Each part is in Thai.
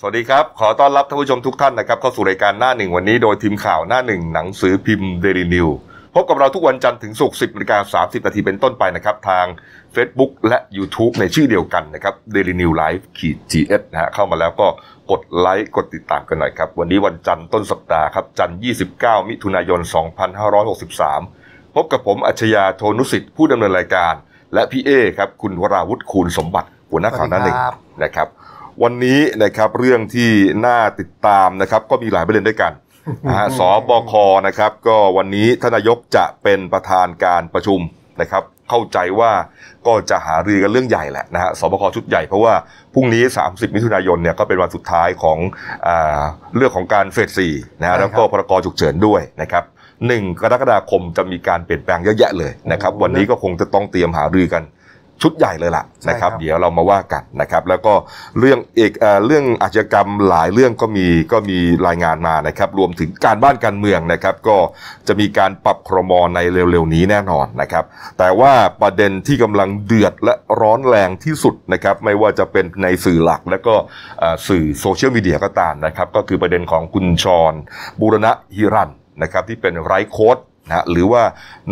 สวัสดีครับ ขอต้อนรับท่านผู้ชมทุกท่านนะครับเข้าสู่รายการหน้าหนึ่งวันนี้โดยทีมข่าวหน้าหนึ่งหนังสือพิมพ์เดลินิวพบกับเราทุกวันจันทร์ถึงศุกร์10นาฬิกา30นาทีเป็นต้นไปนะครับ ทาง Facebook และ YouTube ในชื่อเดียวกันนะครับ Daily New Life ขีด GS นะฮะเข้ามาแล้วก็กดไลค์กดติดตามกันหน่อยครับ วันนี้วันจันทร์ต้นสัปดาห์ครับ จันทร์29 มิถุนายน 2563 พบกับผมอัจฉริยะโทนุสิทธิ์ผู้ดำเนินรายการ และพี่เอครับคุณวราวุฒิคูณสมบัติหัวหน้าข่าวหน้าหนึ่งสวัสดีครับนะครับ วันนี้นะครับเรื่องที่น่าติดตามนะครับก็มีหลายประเด็นด้วยกันนะฮะสบคนะครับ ก็วันนี้ท่านนายกจะเป็นประธานการประชุมนะครับ เข้าใจว่าก็จะหารือกันเรื่องใหญ่แหละนะฮะสบคชุดใหญ่เพราะว่าพรุ่งนี้ 30 มิถุนายนเนี่ยก็เป็นวันสุดท้ายของอาเรื่องของการเฟสสี่นะฮะใช่ครับแล้วก็พรกฉุกเฉินด้วยนะครับหนึ่งกรกฎาคมจะมีการเปลี่ยนแปลงเยอะแยะเลยนะครับ วันนี้ก็คงจะต้องเตรียมหารือกัน ชุดใหญ่เลยล่ะนะครับใช่ครับ เดี๋ยวเรามาว่ากันนะครับ แล้วก็เรื่องเอกเอ่อเรื่องอาชญากรรมหลายเรื่องก็มีก็มีรายงานมานะครับ รวมถึงการบ้านการเมืองนะครับ ก็จะมีการปรับครมในเร็วๆนี้แน่นอนนะครับ แต่ว่าประเด็นที่กำลังเดือดและร้อนแรงที่สุดนะครับ ไม่ว่าจะเป็นในสื่อหลัก และก็เอ่อสื่อโซเชียลมีเดียก็ตามนะครับ ก็คือประเด็นของคุณชรบูรณะฮิรันนะครับ ที่เป็นไร้โค้ดนะฮะหรือว่า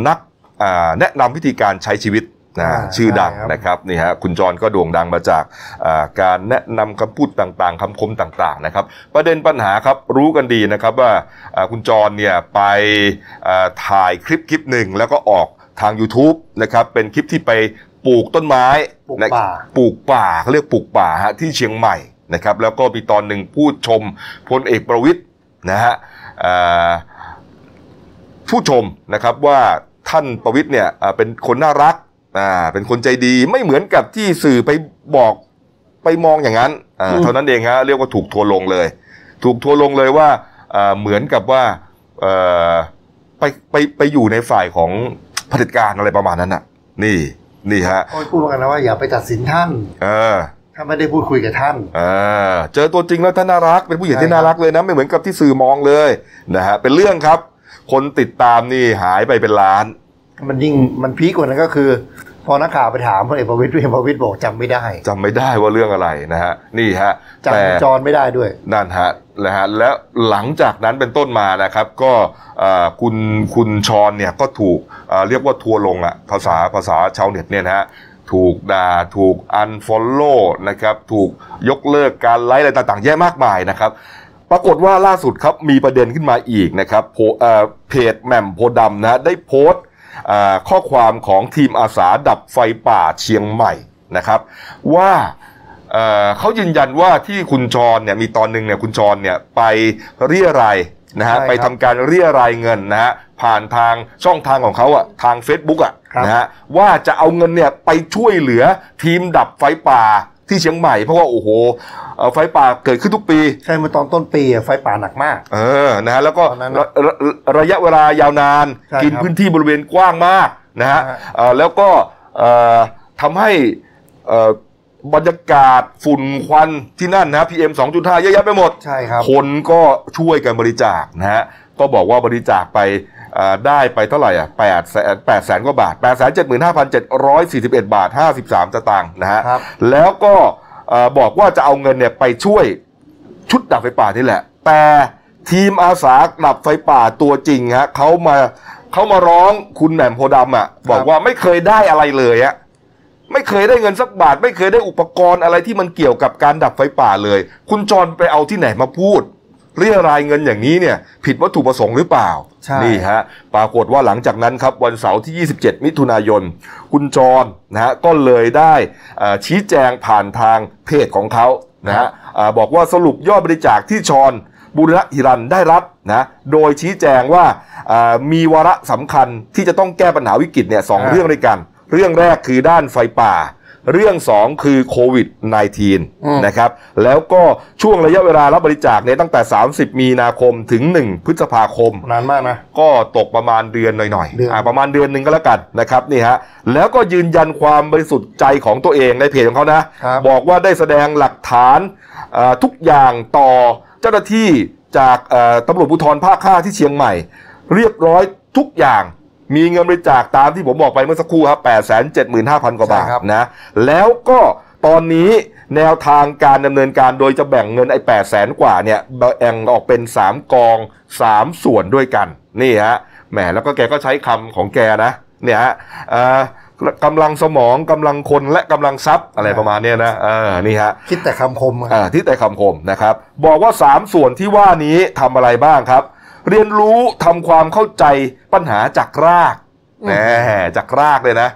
นักอ่าแนะนำวิธีการใช้ชีวิต นะอ่าชื่อดังใช่ครับนะครับนี่ฮะคุณจรก็โด่งดังมาจากอ่าการแนะนำคำพูดต่างๆคำคมต่างๆนะครับ ประเด็นปัญหาครับรู้กันดีนะครับว่าอ่าคุณจรเนี่ยไปอ่าถ่ายคลิปคลิปหนึ่งแล้วก็ออกทาง YouTube นะครับเป็นคลิปที่ไปปลูกต้นไม้ปลูกนะป่าปลูกป่าเขาเรียกปลูกป่าฮะที่เชียงใหม่นะครับแล้วก็มีตอนหนึ่งพูดชมพลเอกประวิตยนะฮะอ่าผู้ชมนะครับว่าท่านประวิตยเนี่ยอ่าเป็นคนน่ารัก อ่าเป็นคนใจดีไม่เหมือนกับที่สื่อไปบอกไปมองอย่างนั้นอ่าอืมเท่านั้นเองฮะเรียกว่าถูกทัวร์ลงเลย ถูกทัวร์ลงเลยว่าอ่าเหมือนกับว่าเอ่อไปไปไปอยู่ในฝ่ายของเผด็จการอะไรประมาณนั้นน่ะ นี่นี่ฮะเขาพูดกันนะว่าอย่าไปตัดสินท่านเออถ้าไม่ได้พูดคุยกับท่านอ่าเจอตัวจริงแล้วท่านน่ารัก เป็นผู้หญิงที่ใช่ครับน่ารักเลยนะไม่เหมือนกับที่สื่อมองเลยนะฮะเป็นเรื่องครับ คนติดตามนี่หายไปเป็นล้าน มันยิ่งมันพีกกว่านั้นก็คือ พอนักข่าวไปถามพลเอกประวิตยพลเอกประวิตยบอกจำไม่ได้จำไม่ได้ว่าเรื่องอะไรนะฮะนี่ฮะแต่จำจรไม่ได้ด้วยนั่นฮะนะฮะแล้วหลังจากนั้นเป็นต้นมานะครับ ก็อ่าคุณคุณชรเนี่ยก็ถูกอ่าเรียกว่าทัวร์ลงอะภาษาภาษาชาวเน็ตเนี่ยนะฮะถูกด่าถูก unfollow นะครับถูกยกเลิกการไลค์อะไรต่างๆแย่มากมายนะครับ ปรากฏว่าล่าสุดครับมีประเด็นขึ้นมาอีกนะครับโพเอ่อเพจแหม่มโพธิ์ดำนะฮะได้โพสต์อ่า ข้อความของทีมอาสาดับไฟป่าเชียงใหม่นะครับ ว่าเอ่อเขายืนยันว่าที่คุณจรเนี่ยมีตอนหนึ่งเนี่ยคุณจรเนี่ยไปเรียรายนะฮะใช่ครับไปทำการเรียรายเงินนะฮะผ่านทางช่องทางของเขาอะทาง Facebook อะครับนะฮะว่าจะเอาเงินเนี่ยไปช่วยเหลือทีมดับไฟป่า ที่เชียงใหม่เพราะว่าโอ้โหเอ่อไฟป่าเกิดขึ้นทุกปีใช่เมื่อตอนต้นปีอะไฟป่าหนักมาก เออนะฮะแล้วก็ตอนนั้นระระระยะเวลายาวนานใช่กินครับพื้นที่บริเวณกว้างมากนะฮะฮะเอ่อแล้วก็เอ่อทำให้เอ่อบรรยากาศฝุ่นควันที่นั่นนะ PM 2.5เยอะแยะไปหมดใช่ครับคนก็ช่วยกันบริจาคนะฮะก็บอกว่าบริจาคไปเอ่อ ได้ไปเท่าไหร่อะ8แสน8แสนกว่าบาท8 7 5 7 4 1บาท53สตางค์นะฮะครับแล้วก็เอ่อบอกว่าจะเอาเงินเนี่ยไปช่วยชุดดับไฟป่านี่แหละ แต่ทีมอาสาดับไฟป่าตัวจริงฮะเขามาเขามาร้องคุณแหม่มโพธิ์ดำอะบอกว่าไม่เคยได้อะไรเลยอะไม่เคยได้เงินสักบาท ไม่เคยได้อุปกรณ์อะไรที่มันเกี่ยวกับการดับไฟป่าเลย คุณจรไปเอาที่ไหนมาพูด เรียรายเงินอย่างนี้เนี่ยผิดวัตถุประสงค์หรือเปล่าใช่นี่ฮะปรากฏว่าหลังจากนั้นครับวันเสาร์ที่ 27 มิถุนายน คุณจรนะฮะก็เลยได้เอ่อชี้แจงผ่านทางเพจของเขานะฮะอ่าบอกว่าสรุปยอดบริจาคที่ชรบุรณหิรันได้รับนะโดยชี้แจงว่าอ่ามีวาระสำคัญที่จะต้องแก้ปัญหาวิกฤตเนี่ยสองอ่าเรื่องด้วยกัน เรื่องแรกคือด้านไฟป่า เรื่องสองคือโควิด -19 นะครับ แล้วก็ช่วงระยะเวลารับบริจาคเนี่ยตั้งแต่ 30 มีนาคมถึง 1 พฤษภาคม นานมากนะ ก็ตกประมาณเดือนหน่อยเดือนๆอ่าประมาณเดือนหนึ่งก็แล้วกันนะครับนี่ฮะ แล้วก็ยืนยันความบริสุทธิ์ใจของตัวเองในเพจของเขานะครับบอกว่าได้แสดงหลักฐานอ่าทุกอย่างต่อเจ้าหน้าที่จากเอ่อตำรวจภูธรภาค 5 ที่เชียงใหม่ เรียบร้อยทุกอย่าง มีเงินบริจาคตามที่ผมบอกไปเมื่อสักครู่ครับ8 7 5 0 0 0 กว่าบาทใช่ครับนะ แล้วก็ตอนนี้แนวทางการดำเนินการโดยจะแบ่งเงินไอ้แปดแสนกว่าเนี่ยแบ่งออกเป็น 3 กอง 3 ส่วนด้วยกัน นี่ฮะแหมแล้วก็แกก็ใช้คำของแกนะ เนี่ยฮะเอ่อกำลังสมองกำลังคนและกำลังทรัพย์อะไรประมาณเนี้ยนะเออนี่ฮะคิดแต่คำคมอะอ่าที่แต่คำคมนะครับ บอกว่า 3 ส่วนที่ว่านี้ทำอะไรบ้างครับ เรียนรู้ทำความเข้าใจปัญหาจากรากแหมจากรากเลยนะ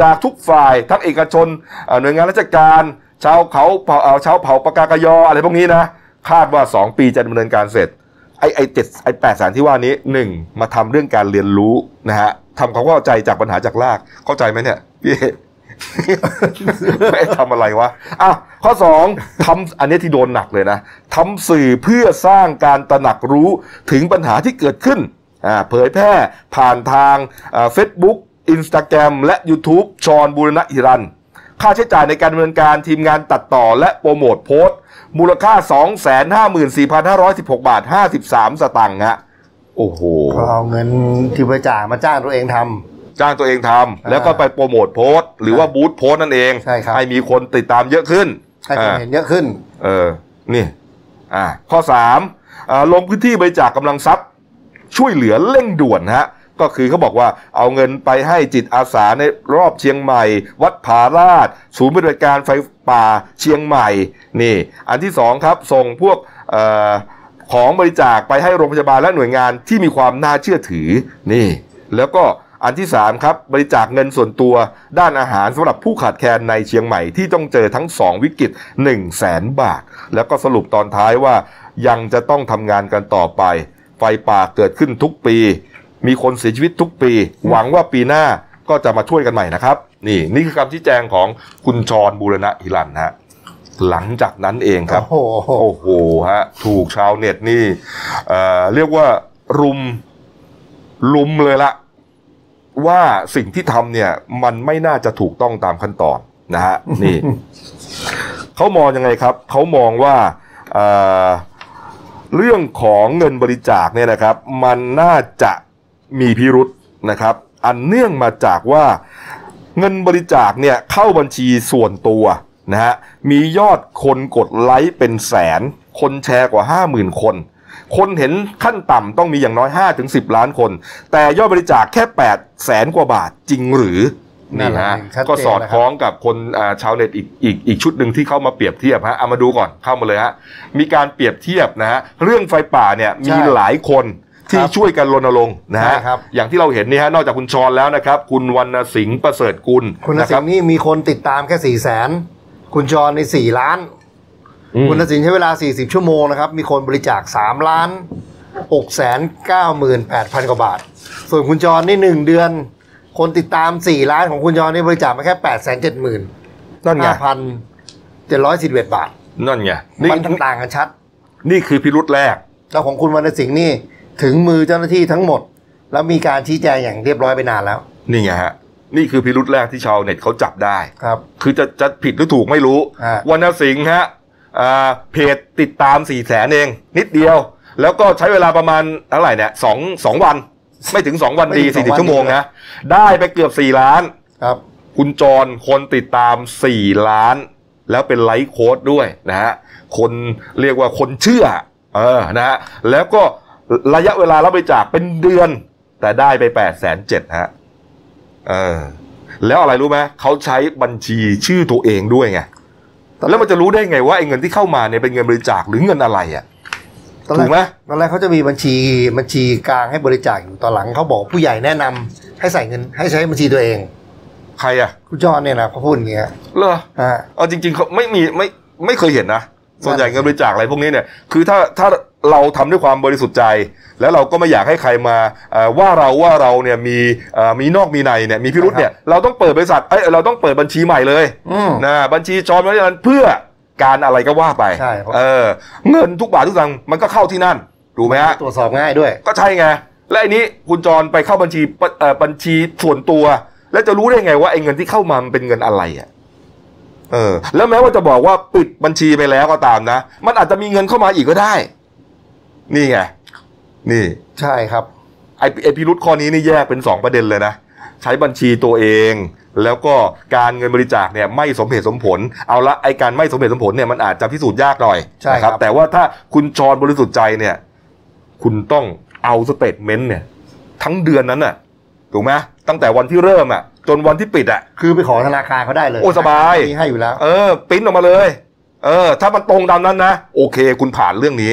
จากทุกฝ่ายทั้งเอกชนเอ่อหน่วยงานราชการ ชาวเขาเผ่าเอ่อชาวเผ่าปากากยออะไรพวกนี้นะ คาดว่า 2 ปีจะดำเนินการเสร็จไอ้ไอ้เจ็ดไอ้แปดแสนที่ว่านี้หนึ่งมาทำเรื่องการเรียนรู้นะฮะทำความเข้าใจจากปัญหาจากรากเข้าใจไหมเนี่ยพี่ ไม่ทำอะไรวะอะข้อสองทำอันนี้ที่โดนหนักเลยนะทำสื่อเพื่อสร้างการตระหนักรู้ถึงปัญหาที่เกิดขึ้นอ่าเผยแพร่ผ่านทางเฟซบุ๊กอินสตาแกรมและ YouTube ชอนบูรณะฮิรัน ค่าใช้จ่ายในการดำเนินการทีมงานตัดต่อและโปรโมทโพสต์ มูลค่า 254,516 บาท 53 สตังค์ฮะโอ้โหเอาเงินที่บริจาคมาจ้างตัวเองทำ จ้างตัวเองทำแล้วก็ไปโปรโมทโพสต์หรือว่าบูธโพสต์นั่นเองใช่ครับให้มีคนติดตามเยอะขึ้นให้คนอ่าเห็นเยอะขึ้น เออนี่อ่าข้อสามอ่าลงพื้นที่บริจาคกำลังทรัพย์ช่วยเหลือเร่งด่วนฮะก็คือเขาบอกว่าเอาเงินไปให้จิตอาสาในรอบเชียงใหม่ วัดผาราช ศูนย์บริการไฟป่าเชียงใหม่นี่อันที่สองครับส่งพวกเออของบริจาคไปให้โรงพยาบาลและหน่วยงานที่มีความน่าเชื่อถือนี่ แล้วก็ อันที่สามครับ บริจาคเงินส่วนตัวด้านอาหารสำหรับผู้ขาดแคลนในเชียงใหม่ที่ต้องเจอทั้งสองวิกฤต1 0 0 0 0แสนบาท แล้วก็สรุปตอนท้ายว่ายังจะต้องทำงานกันต่อไป ไฟป่าเกิดขึ้นทุกปี มีคนเสียชีวิตทุกปี หวังว่าปีหน้าก็จะมาช่วยกันใหม่นะครับ นี่นี่คือคำชี้แจงของคุณชรบูรณะฮิรันฮะหลังจากนั้นเองครับ โอ้โหโอ้โหฮะถูกชาวเน็ตนี่เอ่อเรียกว่ารุมลุมเลยละ ว่าสิ่งที่ทำเนี่ยมันไม่น่าจะถูกต้องตามขั้นตอนนะฮะนี่เขามองยังไงครับเขามองว่าเอ่อเรื่องของเงินบริจาคเนี่ยนะครับ มันน่าจะมีพิรุษนะครับ อันเนื่องมาจากว่าเงินบริจาคเนี่ยเข้าบัญชีส่วนตัวนะฮะมียอดคนกดไลค์เป็นแสน คนแชร์กว่า 50,000 คน คนเห็นขั้นต่ำต้องมีอย่างน้อย 5-10 ล้านคน แต่ยอดบริจาคแค่ 8 แสนกว่าบาทจริงหรือนั่นี่นแหละฮะชัดเจนก็สอดนะครับคล้องกับคนอ่าชาวเน็ตอีกอีกอีกชุดหนึ่งที่เข้ามาเปรียบเทียบฮะเอามาดูก่อนเข้ามาเลยฮะมีการเปรียบเทียบนะฮะเรื่องไฟป่าเนี่ยมีหลายคนที่ครับช่วยกันรณรงค์นะฮะใช่ครับอย่างที่เราเห็นนี่ฮะนอกจากคุณชรแล้วนะครับ คุณวรรณสิงห์ประเสริฐกุลคุณนนะคสิรังห์นี่มีคนติดตามแค่สี่แสนคุณจรในสี่ล้านอืม คุณนสิงห์ใช้เวลา 40 ชั่วโมงนะครับ มีคนบริจาค3ล้าน6แสน9หมื่น8พันกว่าบาท ส่วนคุณจรนี่หนึ่งเดือน คนติดตาม 4 ล้านของคุณจรนี่บริจาคมาแค่8แสน7หมื่นนั่นไง5พัน711บาท นั่นไงนี่มันต่างกันชัด นี่คือพิรุษแรก แล้วของคุณวรรณสิงห์นี่ถึงมือเจ้าหน้าที่ทั้งหมด แล้วมีการชี้แจงอย่างเรียบร้อยไปนานแล้ว นี่ไงฮะนี่คือพิรุษแรกที่ชาวเน็ตเขาจับได้ ครับ คือจะจะผิดหรือถูกไม่รู้อ่าวรรณสิงห์ฮะอ่า เพจติดตาม4ี่แสนเอง นิดเดียว แล้วก็ใช้เวลาประมาณเท่าไหร่เนี่ยสองสองวัน ไม่ถึง 2 วันดีไม่ถึงสองวัน40ชั่วโมงดีนะ ได้ไปเกือบ 4 ล้านครับ คุณจรคนติดตาม 4 ล้าน แล้วเป็นไลค์โค้ดด้วยนะฮะคนเรียกว่าคนเชื่อเออนะฮะแล้วก็ระยะเวลารับบริจาคเป็นเดือน แต่ได้ไป8ปดแสนเจ็ดฮะเออแล้วอะไรรู้ไหมเขาใช้บัญชีชื่อตัวเองด้วยไง แล้วมันจะรู้ได้ไงว่าไอ้เงินที่เข้ามาเนี่ยเป็นเงินบริจาคหรือเงินอะไรอะตอนแรถูกกไหมตอนแรกเขาจะมีบัญชีบัญชีกลางให้บริจาคอยู่ตอนหลังเขาบอกผู้ใหญ่แนะนำให้ใส่เงินให้ใช้บัญชีตัวเองใครอะคุณจอเนี่ยนะเขาพูดอย่างเงี้ยเหรอ ฮะ เอาจริงๆเขาไม่มีไม่ไม่เคยเห็นนะส่วนใหญ่นั่นเงินบริจาคอะไรพวกนี้เนี่ยคือถ้าถ้า เราทำด้วยความบริสุทธิ์ใจ แล้วเราก็ไม่อยากให้ใครมาเอ่อว่าเราว่าเราเนี่ยมีเอ่อมีนอกมีในเนี่ยมีพิรุษเนี่ยเราต้องเปิดบริษัทเอ้ยเราต้องเปิดบัญชีใหม่เลยอืมนะบัญชีจอมไว้นั้นเพื่อการอะไรก็ว่าไปใช่ครับเออ เงินทุกบาททุกสตางค์มันก็เข้าที่นั่นถูกไหมฮะตรวจสอบง่ายด้วย ก็ใช่ไงและอันนี้คุณจรไปเข้าบัญชีปะเอ่อบัญชีส่วนตัว แล้วจะรู้ได้ไงว่าไอ้เงินที่เข้ามามันเป็นเงินอะไรอะเออ แล้วแม้ว่าจะบอกว่าปิดบัญชีไปแล้วก็ตามนะ มันอาจจะมีเงินเข้ามาอีกก็ได้ นี่ไงนี่ใช่ครับ ไอไอพิรุษข้อนี้นี่แยกเป็นสองประเด็นเลยนะ ใช้บัญชีตัวเอง แล้วก็การเงินบริจาคเนี่ยไม่สมเหตุสมผล เอาละไอการไม่สมเหตุสมผลเนี่ยมันอาจจะพิสูจน์ยากหน่อยใช่นะครับ แต่ว่าถ้าคุณชอนบริสุทธิ์ใจเนี่ย คุณต้องเอา statement เนี่ย ทั้งเดือนนั้นน่ะถูกไหมตั้งแต่วันที่เริ่มอะ จนวันที่ปิดอะ คือไปขอธนาคารเขาได้เลย โอ้สบายมีให้อยู่แล้ว เออปริ้นออกมาเลย เออ ถ้ามันตรงตามนั้นนะ โอเค คุณผ่านเรื่องนี้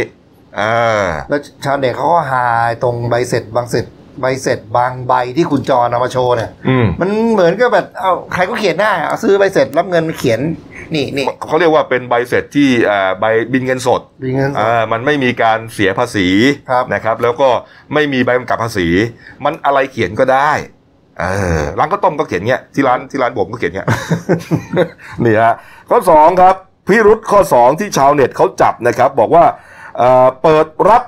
อ่าแล้วชาวเน็ตเขาก็หายตรงใบเสร็จบางเสร็จใบเสร็จบางใบที่คุณจรเอามาโชว์เนี่ย อืมมันเหมือนกับแบบเอาใครก็เขียนได้เอาซื้อใบเสร็จรับเงินมาเขียน นี่นี่เขาเรียกว่าเป็นใบเสร็จที่อ่าใบบินเงินสดมีเงินสด อ่ามันไม่มีการเสียภาษีครับ นะครับ แล้วก็ไม่มีใบกำกับภาษี มันอะไรเขียนก็ได้เออร้านข้าวต้มก็เขียนเงี้ยที่ร้านที่ร้านผมก็เขียนเงี้ย นี่ฮะข้อสองครับพิรุษข้อสองที่ชาวเน็ตเขาจับนะครับ บอกว่า เปิดรับ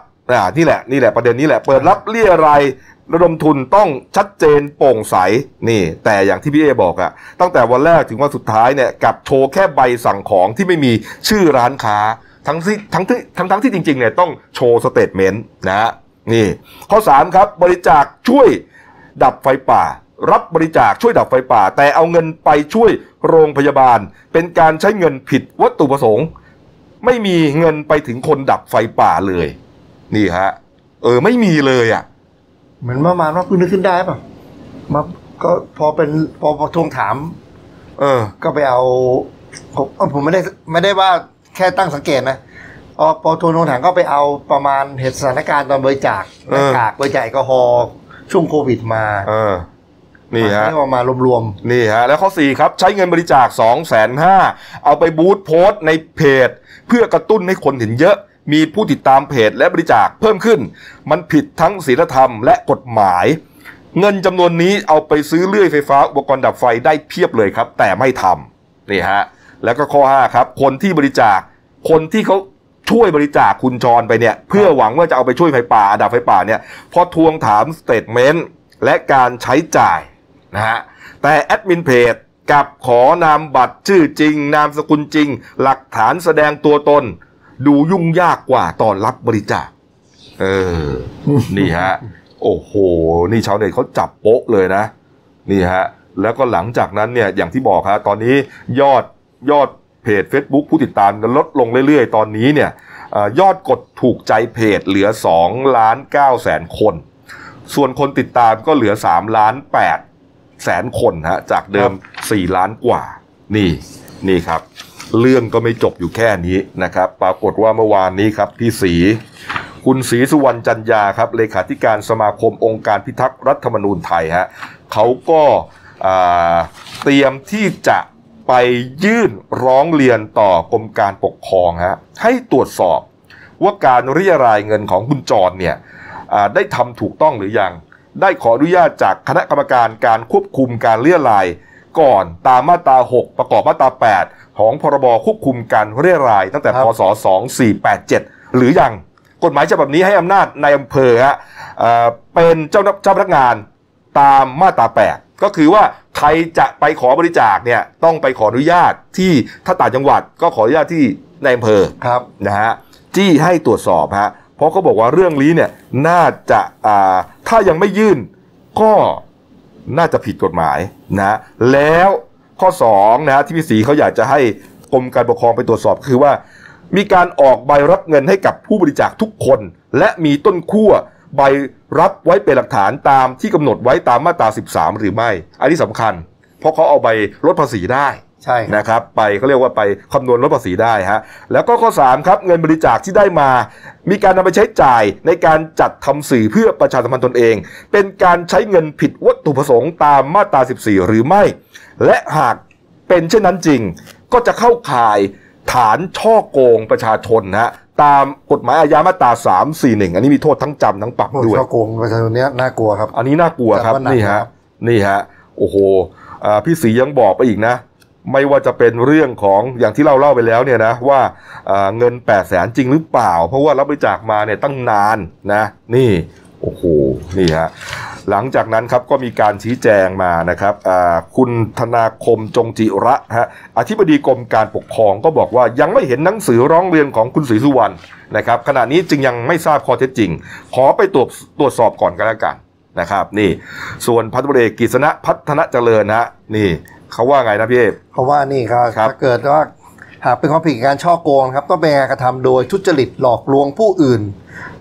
นี่แหละนี่แหละประเด็นนี้แหละเปิดรับเรียรายระดมทุนต้องชัดเจนโปร่งใสนี่ แต่อย่างที่พี่เอบอกอะตั้งแต่วันแรกถึงวันสุดท้ายเนี่ยกับโชว์แค่ใบสั่งของที่ไม่มีชื่อร้านค้าทั้งที่ทั้งที่ทั้งทั้งที่จริงๆเนี่ยต้องโชว์ statement นะนี่ ข้อ 3 ครับบริจาคช่วยดับไฟป่า รับบริจาคช่วยดับไฟป่า แต่เอาเงินไปช่วยโรงพยาบาล เป็นการใช้เงินผิดวัตถุประสงค์ ไม่มีเงินไปถึงคนดับไฟป่าเลย นี่ฮะ เออ ไม่มีเลยอะ เหมือนประมาณว่าเพิ่งนึกขึ้นได้ป่ะมาก็พอเป็นพอพอทวงถาม เออ ก็ไปเอาผมเอ้าผมไม่ได้ไม่ได้ว่าแค่ตั้งสังเกตนะพอพอทวงทวงถามก็ไปเอาประมาณเหตุสถานการณ์ตอนบริจาคเอหอน้ากากบริจาคแอลกอฮอล์ช่วงโควิดมา เออ นี่ฮะให้ประมาณรวมนี่ฮะแล้วข้อ 4 ครับ ใช้เงินบริจาค 2 5 0 0 0เอาไปบูธโพสต์ในเพจ เพื่อกระตุ้นให้คนเห็นเยอะมีผู้ติดตามเพจและบริจาคเพิ่มขึ้น มันผิดทั้งศีลธรรมและกฎหมาย เงินจำนวนนี้เอาไปซื้อเลื่อยไฟฟ้าอุปกรณ์ดับไฟได้เพียบเลยครับ แต่ไม่ทำนี่ฮะแล้วก็ข้อ 5 ครับ คนที่บริจาค คนที่เขาช่วยบริจาคคุณจรไปเนี่ย เพื่อหวังว่าจะเอาไปช่วยไฟป่าดับไฟป่าเนี่ยพอทวงถามสเตทเมนต์และการใช้จ่าย นะฮะแต่แอดมินเพจกับขอนามบัตรชื่อจริง นามสกุลจริง หลักฐานแสดงตัวตน ดูยุ่งยากกว่าตอนรับบริจาคเออ นี่ฮะ โอ้โห นี่ชาวเน็ตเขาจับโป๊ะเลยนะ นี่ฮะ แล้วก็หลังจากนั้นเนี่ย อย่างที่บอกฮะ ตอนนี้ยอดยอดเพจ Facebook ผู้ติดตามลดลงเรื่อยๆ ตอนนี้เนี่ยอยอดกดถูกใจเพจเหลือ2ล้าน9แสนคน ส่วนคนติดตามก็เหลือ3ล้าน8 แสนคนฮะจากเดิม 4 ล้านกว่า นี่นี่ครับ เรื่องก็ไม่จบอยู่แค่นี้นะครับ ปรากฏว่าเมื่อวานนี้ครับพี่ศรีคุณศรีสุวรรณจันยาครับเลขาธิการสมาคมองค์การพิทักษ์รัฐธรรมนูญไทยฮะเขาก็อ่าเตรียมที่จะไปยื่นร้องเรียนต่อกรมการปกครองฮะให้ตรวจสอบว่าการเรียรายเงินของคุณจรเนี่ยอ่าได้ทำถูกต้องหรือยัง ได้ขออนุญาตจากคณะกรรมการการควบคุมการเรียราย ก่อนตามมาตรา 6 ประกอบมาตรา 8 ของพรบควบคุมการเรียราย ตั้งแต่ครับพศ 2487 หรือยังกฎหมายฉบับนี้ให้อำนาจในอำเภอฮะเอ่อเป็นเจ้าหน้าเจ้าพนักงานตามมาตรา 8 ก็คือว่าใครจะไปขอบริจาคเนี่ยต้องไปขออนุญาตที่ถ้าต่างจังหวัดก็ขออนุญาตที่ในอำเภอๆครับนะฮะจี้ให้ตรวจสอบฮะ เพราะเขาบอกว่าเรื่องนี้เนี่ยน่าจะอ่าถ้ายังไม่ยื่นก็น่าจะผิดกฎหมายนะแล้วข้อ2นะฮะที่พี่ศรีเขาอยากจะให้กรมการปกครองไปตรวจสอบคือว่า มีการออกใบรับเงินให้กับผู้บริจาคทุกคน และมีต้นขั้วใบรับไว้เป็นหลักฐานตามที่กำหนดไว้ตามมาตรา 13 หรือไม่ อันนี้สำคัญ เพราะเขาเอาใบลดภาษีได้ ใช่ครับนะครับไปเขาเรียกว่าไปคำนวณลดภาษีได้ฮะแล้วก็ข้อ3ครับเงินบริจาคที่ได้มา มีการนำไปใช้จ่ายในการจัดทำสื่อเพื่อประชาสัมพันธ์ตนเอง เป็นการใช้เงินผิดวัตถุประสงค์ตามมาตรา 14 หรือไม่ และหากเป็นเช่นนั้นจริง ก็จะเข้าข่ายฐานช่อโกงประชาชนนะฮะตามกฎหมายอาญามาตรา 341 อันนี้มีโทษทั้งจำทั้งปรับโอ้ยด้วยช่อโกงประชาชนเนี้ยน่ากลัวครับ อันนี้น่ากลัวครับแต่ว่าหนักนี่ครัฮะบนี่ฮะโอ้โหอ่าพี่ศรียังบอกไปอีกนะ ไม่ว่าจะเป็นเรื่องของอย่างที่เราเล่าไปแล้วเนี่ยนะว่าเงิน8ปดแสนจริงหรือเปล่า เพราะว่ารับบริจาคมาเนี่ยตั้งนานนะนี่โอ้โหนี่ฮะหลังจากนั้นครับก็มีการชี้แจงมานะครับคุณธนาคมจงจิระฮะอธิบดีกรมการปกครองก็บอกว่ายังไม่เห็นหนังสือร้องเรียนของคุณศรีสุวรรณนะครับขณะนี้จึงยังไม่ทราบข้อเท็จจริง ขอไปตรวจตรวจสอบก่อนก็แล้วกันนะครับนี่ส่วนพันตำรวจเอกกฤษณะพัฒนาเจริญนะฮะนี่ เขาว่าไงนะพี่เอฟเพราะว่านี่ครับครับถ้าเกิดว่าหากเป็นความผิดการช่อโกงครับต้องเป็นการกระทำโดยทุจริตหลอกลวงผู้อื่น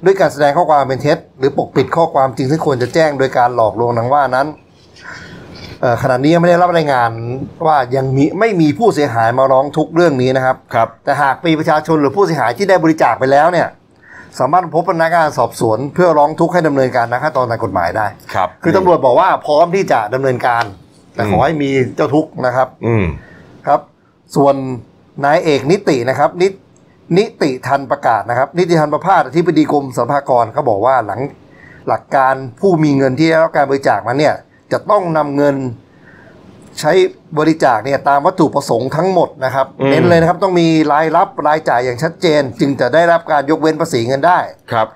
ด้วยการแสดงข้อความเป็นเท็จ หรือปกปิดข้อความจริงซึ่งควรจะแจ้งโดยการหลอกลวงดังว่านั้นเอ่อขณะนี้ยังไม่ได้รับรายงานว่ายังมีไม่มีผู้เสียหายมาร้องทุกข์เรื่องนี้นะครับครับ แต่หากมีประชาชนหรือผู้เสียหายที่ได้บริจาคไปแล้วเนี่ยสามารถพบพนักงานสอบสวน เพื่อร้องทุกข์ให้ดำเนินการตามขั้นตอนตามกฎหมายได้ครับคือตำรวจบอกว่าพร้อมที่จะดำเนินการ แต่ขอให้มีเจ้าทุกข์นะครับ อืมครับ ส่วนนายเอกนิตินะครับ นินิติทันประกาศนะครับ นิติทันประพาสอธิบดีกรมสรรพากรเขาบอกว่าหลังหลักการผู้มีเงินที่ได้รับการบริจาคมาเนี่ย จะต้องนำเงินใช้บริจาคเนี่ยตามวัตถุประสงค์ทั้งหมดนะครับอืมเน้นเลยนะครับต้องมีรายรับรายจ่ายอย่างชัดเจน จึงจะได้รับการยกเว้นภาษีเงินได้ครับ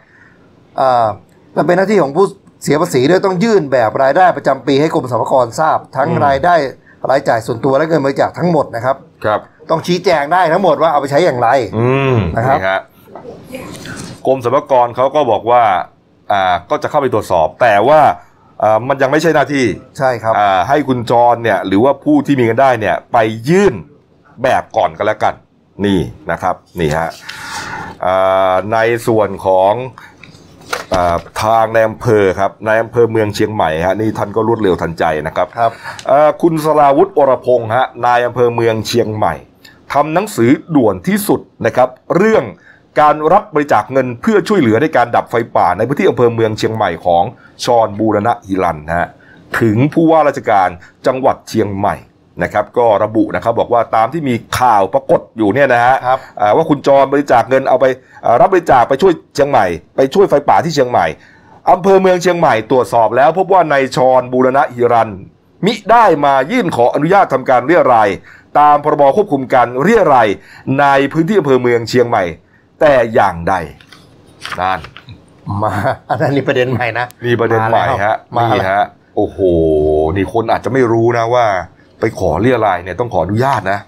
อ่าและเป็นหน้าที่ของผู้ เสียภาษีด้วยต้องยื่นแบบรายได้ประจำปีให้กรมสรรพากรทราบ ทั้งอืมรายได้รายจ่ายส่วนตัวและเงินบริจาคทั้งหมดนะครับครับ ต้องชี้แจงได้ทั้งหมดว่าเอาไปใช้อย่างไรอืมนะครับนี่ฮะกรมสรรพากรเขาก็บอกว่าอ่าก็จะเข้าไปตรวจสอบ แต่ว่าอ่ามันยังไม่ใช่หน้าที่ใช่ครับอ่าให้คุณจรเนี่ยหรือว่าผู้ที่มีเงินได้เนี่ยไปยื่นแบบก่อนก็แล้วกัน นี่นะครับนี่ฮะอ่าในส่วนของอา ทางในอำเภอครับในอำเภอเมืองเชียงใหม่ฮะนี่ท่านก็รวดเร็วทันใจนะครับครับเอ่อคุณสราวุฒิอรพงศ์ฮะนายอำเภอเมืองเชียงใหม่ทำหนังสือด่วนที่สุดนะครับเรื่องการรับบริจาคเงินเพื่อช่วยเหลือในการดับไฟป่าในพื้นที่อำเภอเมืองเชียงใหม่ของชอนบูรณะฮิรันนะฮะถึงผู้ว่าราชการจังหวัดเชียงใหม่ นะครับก็ระบุนะครับบอกว่าตามที่มีข่าวปรากฏอยู่เนี่ยนะฮะครับอ่าว่าคุณจรบริจาคเงินเอาไปอ่ารับบริจาคไปช่วยเชียงใหม่ ไปช่วยไฟป่าที่เชียงใหม่อำเภอเมืองเชียงใหม่ตรวจสอบแล้วพบว่านายชรบูรณะฮิรัน มิได้มายื่นขออนุญาตทำการเรียรายตามพรบควบคุมการเรียรายในพื้นที่อำเภอเมืองเชียงใหม่ แต่อย่างใดนั่นมาอันนั้นนี่ประเด็นใหม่นะ มีประเด็นใหม่ฮะมานี่แล้ว ฮะโอ้โหนี่คนอาจจะไม่รู้นะว่า ไปขอเรียรายเนี่ยต้องขออนุญาตนะ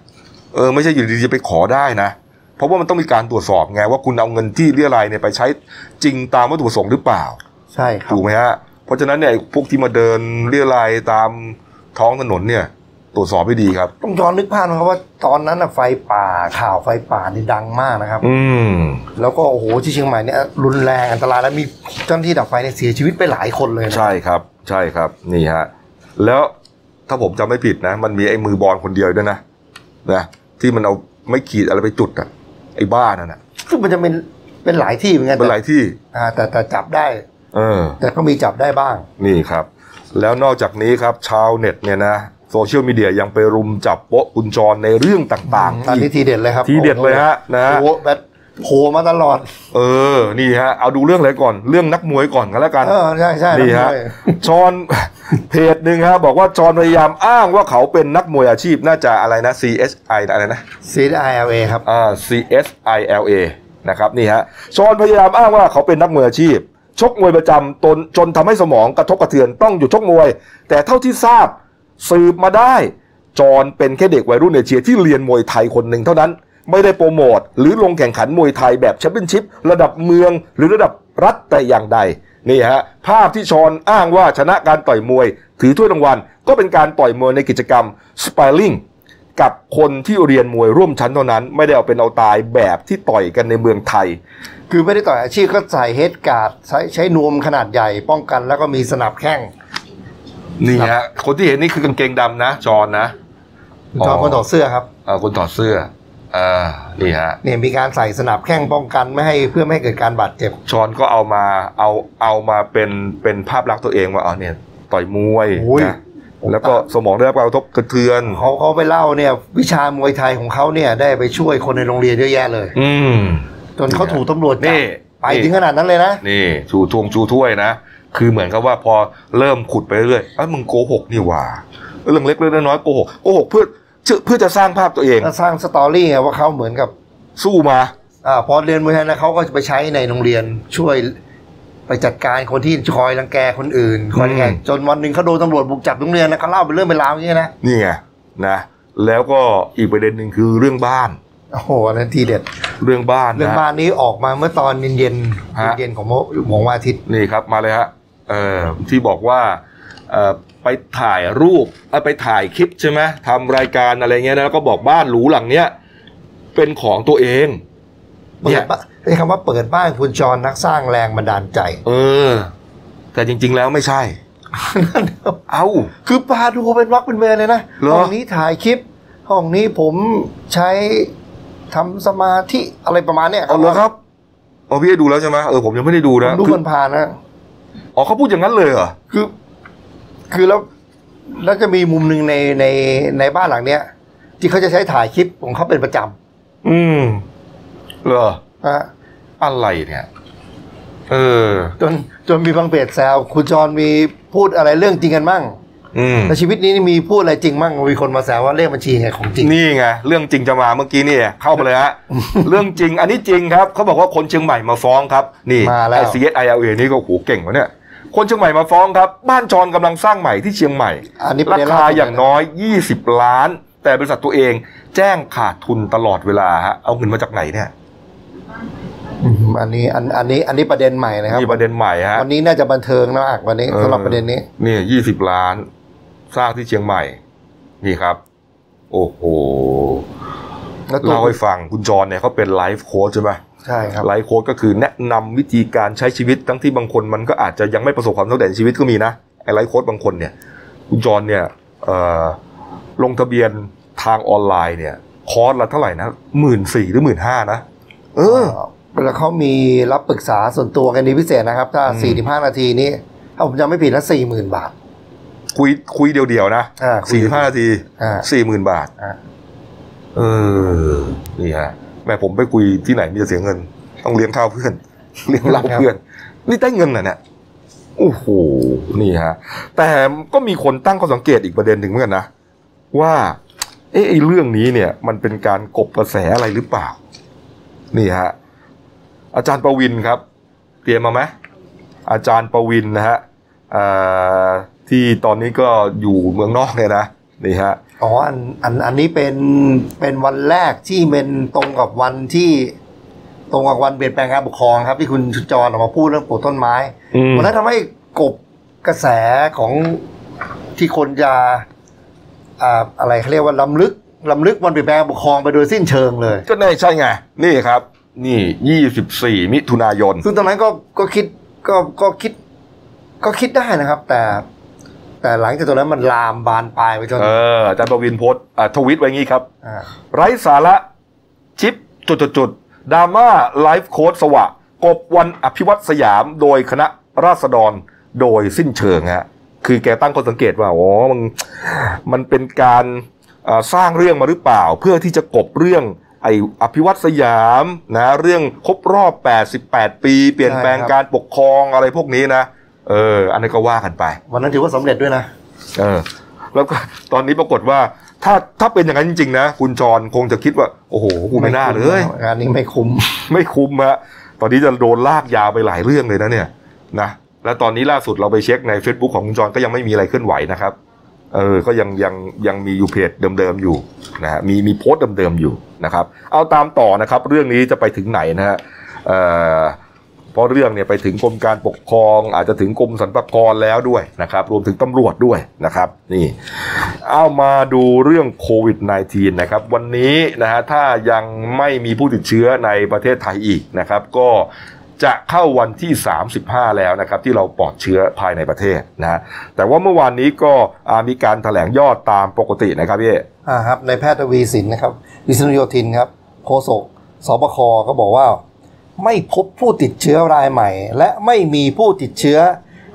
เออไม่ใช่อยู่ดีๆจะไปขอได้นะ เพราะว่ามันต้องมีการตรวจสอบไงว่าคุณเอาเงินที่เรียรายเนี่ยไปใช้จริงตามวัตถุประสงค์หรือเปล่า ใช่ครับถูกไหมฮะเพราะฉะนั้นเนี่ยพวกที่มาเดินเรียรายตามท้องถนนเนี่ย ตรวจสอบให้ดีครับต้องย้อนนึกภาพนะครับว่าตอนนั้นน่ะไฟป่าข่าวไฟป่านี่ดังมากนะครับ อืมแล้วก็โอ้โหที่เชียงใหม่เนี่ยรุนแรงอันตรายแล้วมีเจ้าหน้าที่ดับไฟเนี่ยเสียชีวิตไปหลายคนเลยนะใช่ครับ ใช่ครับนี่ฮะแล้ว ถ้าผมจำไม่ผิดนะ มันมีไอ้มือบอลคนเดียวด้วยนะนะที่มันเอาไม่ขีดอะไรไปจุดอะ ไอ้บ้านั่นน่ะคือมันจะเป็นเป็นหลายที่เหมือนกันเป็นหลายที่ อ่า แต่แต่จับได้ เออ แต่ก็มีจับได้บ้าง นี่ครับ แล้วนอกจากนี้ครับ ชาวเน็ตเนี่ยนะโซเชียลมีเดียยังไปรุมจับโป๊ะคุณจรในเรื่องต่างๆตอนนี้อีกทีเด็ดเลยครับ ทีเด็ดเลยฮะนะฮะโอ้โหแบบ โผล่มาตลอด เออ นี่ฮะ เอาดูเรื่องอะไรก่อน เรื่องนักมวยก่อนกันแล้วกัน เออ ใช่ใช่นี่ฮะนักมวยจอน เพจหนึ่งฮะ บอกว่าจอนพยายามอ้างว่าเขาเป็นนักมวยอาชีพ น่าจะอะไรนะ CSI อะไรนะ CILA ครับ อ่า CSILA นะครับ นี่ฮะจอนพยายามอ้างว่าเขาเป็นนักมวยอาชีพ ชกมวยประจำตนจนทำให้สมองกระทบกระเทือนต้องหยุดชกมวย แต่เท่าที่ทราบสืบมาได้ จอนเป็นแค่เด็กวัยรุ่นเอเชียที่เรียนมวยไทยคนหนึ่งเท่านั้น ไม่ได้โปรโมทหรือลงแข่งขันมวยไทยแบบแชมเปี้ยนชิพระดับเมืองหรือระดับรัฐแต่อย่างใดนี่ฮะภาพที่ชอนอ้างว่าชนะการต่อยมวย ถือถ้วยรางวัล ก็เป็นการต่อยมวยในกิจกรรมสปาริงกับคนที่เรียนมวยร่วมชั้นเท่านั้น ไม่ได้เอาเป็นเอาตายแบบที่ต่อยกันในเมืองไทย คือไม่ได้ต่อยอาชีพก็ใส่เฮดการ์ดใช้ใช้นวมขนาดใหญ่ป้องกันแล้วก็มีสนับแข้งนี่ฮะคนที่เห็นนี่คือกางเกงดำนะจอนนะอ๋อจอคนถอดเสื้อครับเอ่อคนถอดเสื้อ อ่านี่ฮะเนี่ยมีการใส่สนับแข้งป้องกันไม่ให้เพื่อไม่ให้เกิดการบาดเจ็บชอนก็เอามาเอาเอามาเป็นเป็นภาพลักษณ์ตัวเองว่าอ๋อเนี่ยต่อยมวยโอ้ยนะแล้วก็สมองได้รับการกระทบกระเทือน เขาเขาไปเล่าเนี่ย วิชามวยไทยของเขาเนี่ยได้ไปช่วยคนในโรงเรียนเยอะแยะเลย อืมจนเขาถูกตำรวจจันี่บไปถึงขนาดนั้นเลยนะ นี่ชูทวงชูถ้วยนะ คือเหมือนกับว่าพอเริ่มขุดไปเรื่อยเอ้ยมึงโกหกนี่หว่า เรื่องเล็กเรื่องน้อยๆโกหกโกหกเพื่อ เพื่อจะสร้างภาพตัวเองแล้วสร้างสตอรี่ไงว่าเขาเหมือนกับสู้มาอ่าพอเรียนมวยไทยแล้วเขาก็จะไปใช้ในโรงเรียนช่วยไปจัดการคนที่คอยรังแกคนอื่นคอยรังแกอืมจนวันหนึ่งเขาโดนตำรวจบุกจับโรงเรียนนะเขาเล่าเป็นเรื่องเป็นราวอย่างนี้ยนะนี่ไงนะ แล้วก็อีกประเด็นหนึ่งคือเรื่องบ้านโอ้โหอันนั้นทีเด็ดเรื่องบ้านเรื่องนะบ้านนี้ออกมาเมื่อตอนเย็นฮะๆเย็นๆของเมื่อของวันอาทิตย์นี่ครับมาเลยฮะเออที่บอกว่าเออ ไปถ่ายรูปเอ่อไปถ่ายคลิปใช่ไหมทำรายการอะไรเงี้ยนะแล้วก็บอกบ้านหรูหลังเนี้ยเป็นของตัวเองเปิเนี่ดยบ้านใช้คำว่าเปิดบ้านคุณจรนักสร้างแรงบันดาลใจ เออ แต่จริง ๆ แล้วไม่ใช่ เอ้าคือปาดูเป็นวักเป็นเวรเลยนะเหรอห้องนี้ถ่ายคลิป ห้องนี้ผมใช้ทำสมาธิอะไรประมาณเนี้ยเอาเหรอครับอ๋อพี่ได้ดูแล้วใช่ไหมเออผมยังไม่ได้ดูผมนะดูคือมันผ่านๆนะอ๋อเขาพูดอย่างนั้นเลยเหรอคือ คือแล้วแล้วจะมีมุมหนึ่งในในในบ้านหลังเนี้ย ที่เขาจะใช้ถ่ายคลิปของเขาเป็นประจอืมเหรอำนะฮะอะไรเนี่ย เออ จนจนมีบางเพจแซวคุณจรมีพูดอะไรเรื่องจริงกันมั่งอืม ในชีวิตนี้นี่มีพูดอะไรจริงมั่งมีคนมาแซวว่าเลขบัญชีไงของจริง นี่ไงเรื่องจริงจะมาเมื่อกี้นี่ เข้ามาเลยฮะ เรื่องจริงอันนี้จริงครับเขาบอกว่าคนเชียงใหม่มาฟ้องครับ นี่มาแล้ว ไอ้ CSI LA นี่ก็โอ้โหเก่งวะเนี่ย คนเชียงใหม่มาฟ้องครับ บ้านจรกำลังสร้างใหม่ที่เชียงใหม่ อันนี้ปะราเด็นคาล่สุดอย่างน้อย 20 ล้าน แต่บริษัทตัวเองแจ้งขาดทุนตลอดเวลาฮะเอาเงินมาจากไหนเนี่ยอืมอันนี้อันอันนี้อันนี้ประเด็นใหม่นะครับ นี่ประเด็นใหม่ฮะ วันนี้น่าจะบันเทิงนะอักวันนี้สำหรับประเด็นนี้นี่ยี่สิบล้านสร้างที่เชียงใหม่ นี่ครับ โอ้โหแล้วตัวเล่าให้ฟังคุณจรเนี่ยเขาเป็น life coach ใช่ไหม ใช่ครับ life coach ก็คือแนะนำวิธีการใช้ชีวิตทั้งที่บางคนมันก็อาจจะยังไม่ประสบความสำเร็จในชีวิตก็มีนะไอ้ life coach บางคนเนี่ยคุณจรเนี่ยเอ่อลงทะเบียนทางออนไลน์เนี่ยคอร์สละเท่าไหร่นะหมื่นสี่หรือหมื่นห้านะ เออแล้วเขามีรับปรึกษาส่วนตัวกันดีพิเศษนะครับ ถ้าอืม45นาทีนี้ถ้าผมจำไม่ผิดนะ40,000บาท คุยคุยเดียวๆนะอ่าคุยสี่ห้านาทีอ่าสี่หมื่นบาทอ่าเออนี่ฮะ แม่ผมไปคุยที่ไหนมีแต่เสียเงิน ต้องเลี้ยงข้าวเพื่อน เลี้ยงเหล้าเพื่อน นี่ได้เงินเหรอเนี่ยโอ้โหนี่ฮะ แต่ก็มีคนตั้งข้อสังเกตอีกประเด็นหนึ่งเหมือนกันนะว่า เอ๊ะไอ้เรื่องนี้เนี่ย มันเป็นการกบกระแสอะไรหรือเปล่า นี่ฮะอาจารย์ประวินครับ เตรียมมาไหมอาจารย์ประวินนะฮะอ่าที่ตอนนี้ก็อยู่เมืองนอกเนี่ยนะนี่ฮะ อ๋ออันอันอันนี้เป็นเป็นวันแรกที่เป็นตรงกับวันที่ตรงกับวันเปลี่ยนแปลงการปกครองครับ ที่คุณชุจรออกมาพูดเรื่องปลูกต้นไม้อืมวันนั้นทำให้กบกระแสของที่คนจะอ่าอะไรเขาเรียกว่าล้ำลึกล้ำลึกวันเปลี่ยนแปลงการปกครองไปโดยสิ้นเชิงเลย ก็แน่ใช่ไง นี่ครับ นี่ยี่สิบสี่มิถุนายน ซึ่งตอนนั้นก็ก็คิดก็ก็คิด ก็คิดได้นะครับ แต่ แต่หลังจากตรงนั้นมันลามบานปลายไปจนเอออาจารย์ประวินโพสต์อ่าทวิตไว้งี้ครับ อ่าไร้สาระชิปจุดจุดจุดดราม่าไลฟ์โค้ดสวะ กบวันอภิวัตสยามโดยคณะราษฎรโดยสิ้นเชิงฮะคือแกตั้งข้อสังเกตว่าอ๋อมันมันเป็นการอ่าสร้างเรื่องมาหรือเปล่า เพื่อที่จะกบเรื่องไออภิวัตสยามนะเรื่องครบรอบ 88 ปี เปลี่ยนแปลงการปกครองอะไรพวกนี้นะ เออ อันนี้ก็ว่ากันไป วันนั้นถือว่าสำเร็จด้วยนะ เออ แล้วก็ตอนนี้ปรากฏว่า ถ้าถ้าเป็นอย่างนั้นจริงๆนะ คุณจรคงจะคิดว่า โอ้โหกูไม่น่าเลยงานนี้ไม่คุ้ม ไม่คุ้มฮะตอนนี้จะโดนลากยาวไปหลายเรื่องเลยนะเนี่ยนะแล้วตอนนี้ล่าสุดเราไปเช็คใน Facebook ของคุณจรก็ยังไม่มีอะไรเคลื่อนไหวนะครับ เออ ก็ยังยังยังมีอยู่เพจเดิมๆอยู่นะฮะมีมีโพสต์เดิมๆอยู่นะครับ เอาตามต่อนะครับ เรื่องนี้จะไปถึงไหนนะฮะเอ่อ เพราะเรื่องเนี่ยไปถึงกรมการปกครอง อาจจะถึงกรมสรรพากรแล้วด้วยนะครับ รวมถึงตำรวจด้วยนะครับ นี่ เอามาดูเรื่องโควิด -19 นะครับ วันนี้นะฮะถ้ายังไม่มีผู้ติดเชื้อในประเทศไทยอีกนะครับ ก็จะเข้าวันที่ 35 แล้วนะครับ ที่เราปลอดเชื้อภายในประเทศนะแต่ว่าเมื่อวานนี้ก็มีการถแถลงยอดตามปกตินะครับพี่อ่าครับในแพทย์ทวีสินนะครับวิษณุโยธินครับโฆษกสบคก็บอกว่า ไม่พบผู้ติดเชื้อรายใหม่ และไม่มีผู้ติดเชื้อ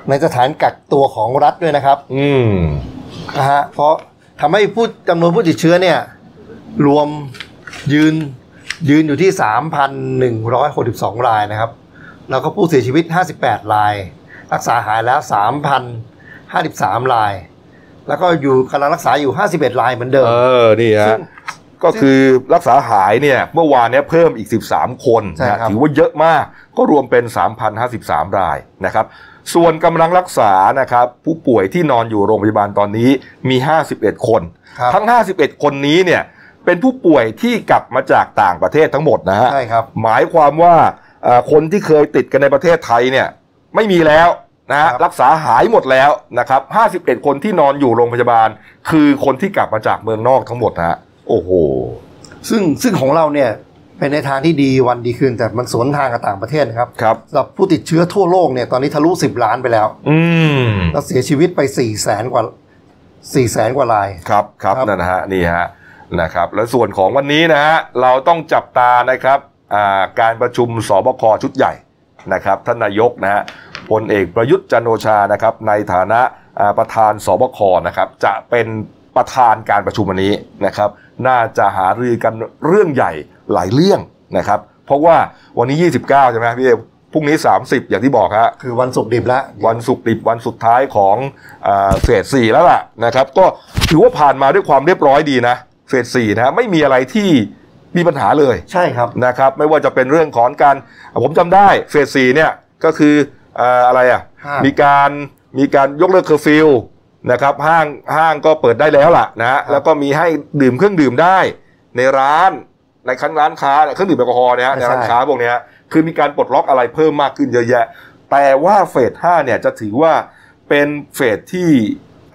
ในสถานกักตัวของรัฐด้วยนะครับ อืมนะฮะเพราะทำให้ผู้จำนวนผู้ติดเชื้อเนี่ย รวมยืนยืนอยู่ที่ 3,162 รายนะครับ แล้วก็ผู้เสียชีวิต 58 ราย รักษาหายแล้ว 3,053 ราย แล้วก็อยู่กำลังรักษาอยู่ 51 รายเหมือนเดิม เออ นี่ซึ่ฮะง ก็คือรักษาหายเนี่ยเมื่อวานเนี้ยเพิ่มอีก 13 คนใช่นะครับ ถือว่าเยอะมากก็รวมเป็น 3,053 รายนะครับ ส่วนกำลังรักษานะครับผู้ป่วยที่นอนอยู่โรงพยาบาลตอนนี้มี 51 คน ครับ ทั้ง 51 คนนี้เนี่ยเป็นผู้ป่วยที่กลับมาจากต่างประเทศทั้งหมดนะฮะ ใช่ครับ หมายความว่าเอ่อคนที่เคยติดกันในประเทศไทยเนี่ยไม่มีแล้วนะฮะครับ รักษาหายหมดแล้วนะครับ 51 คนที่นอนอยู่โรงพยาบาล คือคนที่กลับมาจากเมืองนอกทั้งหมดนะฮะ โอ้โห ซึ่งซึ่งของเราเนี่ยเป็นในทางที่ดีวันดีคืนแต่มันสวนทางกับต่างประเทศนะครับครับสำหรับผู้ติดเชื้อทั่วโลกเนี่ยตอนนี้ทะลุ 10 ล้านไปแล้ว อืมแล้วเสียชีวิตไป4 0 0แสนกว่า4 0 0แสนกว่าราย ครับครับครับ นั่นนะฮะนี่ฮะนะครับ และส่วนของวันนี้นะฮะเราต้องจับตานะครับอ่าการประชุมสบคชุดใหญ่นะครับท่านนายกนะฮะพลเอกประยุทธ์จันทร์โอชานะครับในฐานะอ่าประธานสบคนะครับจะเป็น ประธานการประชุมวันนี้นะครับ น่าจะหารือกันเรื่องใหญ่หลายเรื่องนะครับ เพราะว่าวันนี้ 29 ใช่ไหมพี่เอพรุ่งนี้ 30 อย่างที่บอกฮะคือวันศุกร์ดิบแล้ววันศุกร์ดิบวันสุดท้ายของอาเฟสสี่แล้วล่ะนะครับ ก็ถือว่าผ่านมาด้วยความเรียบร้อยดีนะเฟสสี่นะไม่มีอะไรที่มีปัญหาเลยใช่ครับนะครับ ไม่ว่าจะเป็นเรื่องของการผมจำได้เฟสสี่เนี่ยก็คืออ่าอะไรอะห้างมีการมีการยกเลิกเคอร์ฟิว นะครับห้างห้างก็เปิดได้แล้วล่ะนะฮะแล้วก็มีให้ดื่มเครื่องดื่มได้ในร้านในคันร้านค้าเนี่ยเครื่องดื่มแอลกอฮอล์เนี่ยฮะในร้านค้าพวกเนี้ยคือมีการปลดล็อกอะไรเพิ่มมากขึ้นเยอะแยะ แต่ว่าเฟสห้าเนี่ยจะถือว่าเป็นเฟสที่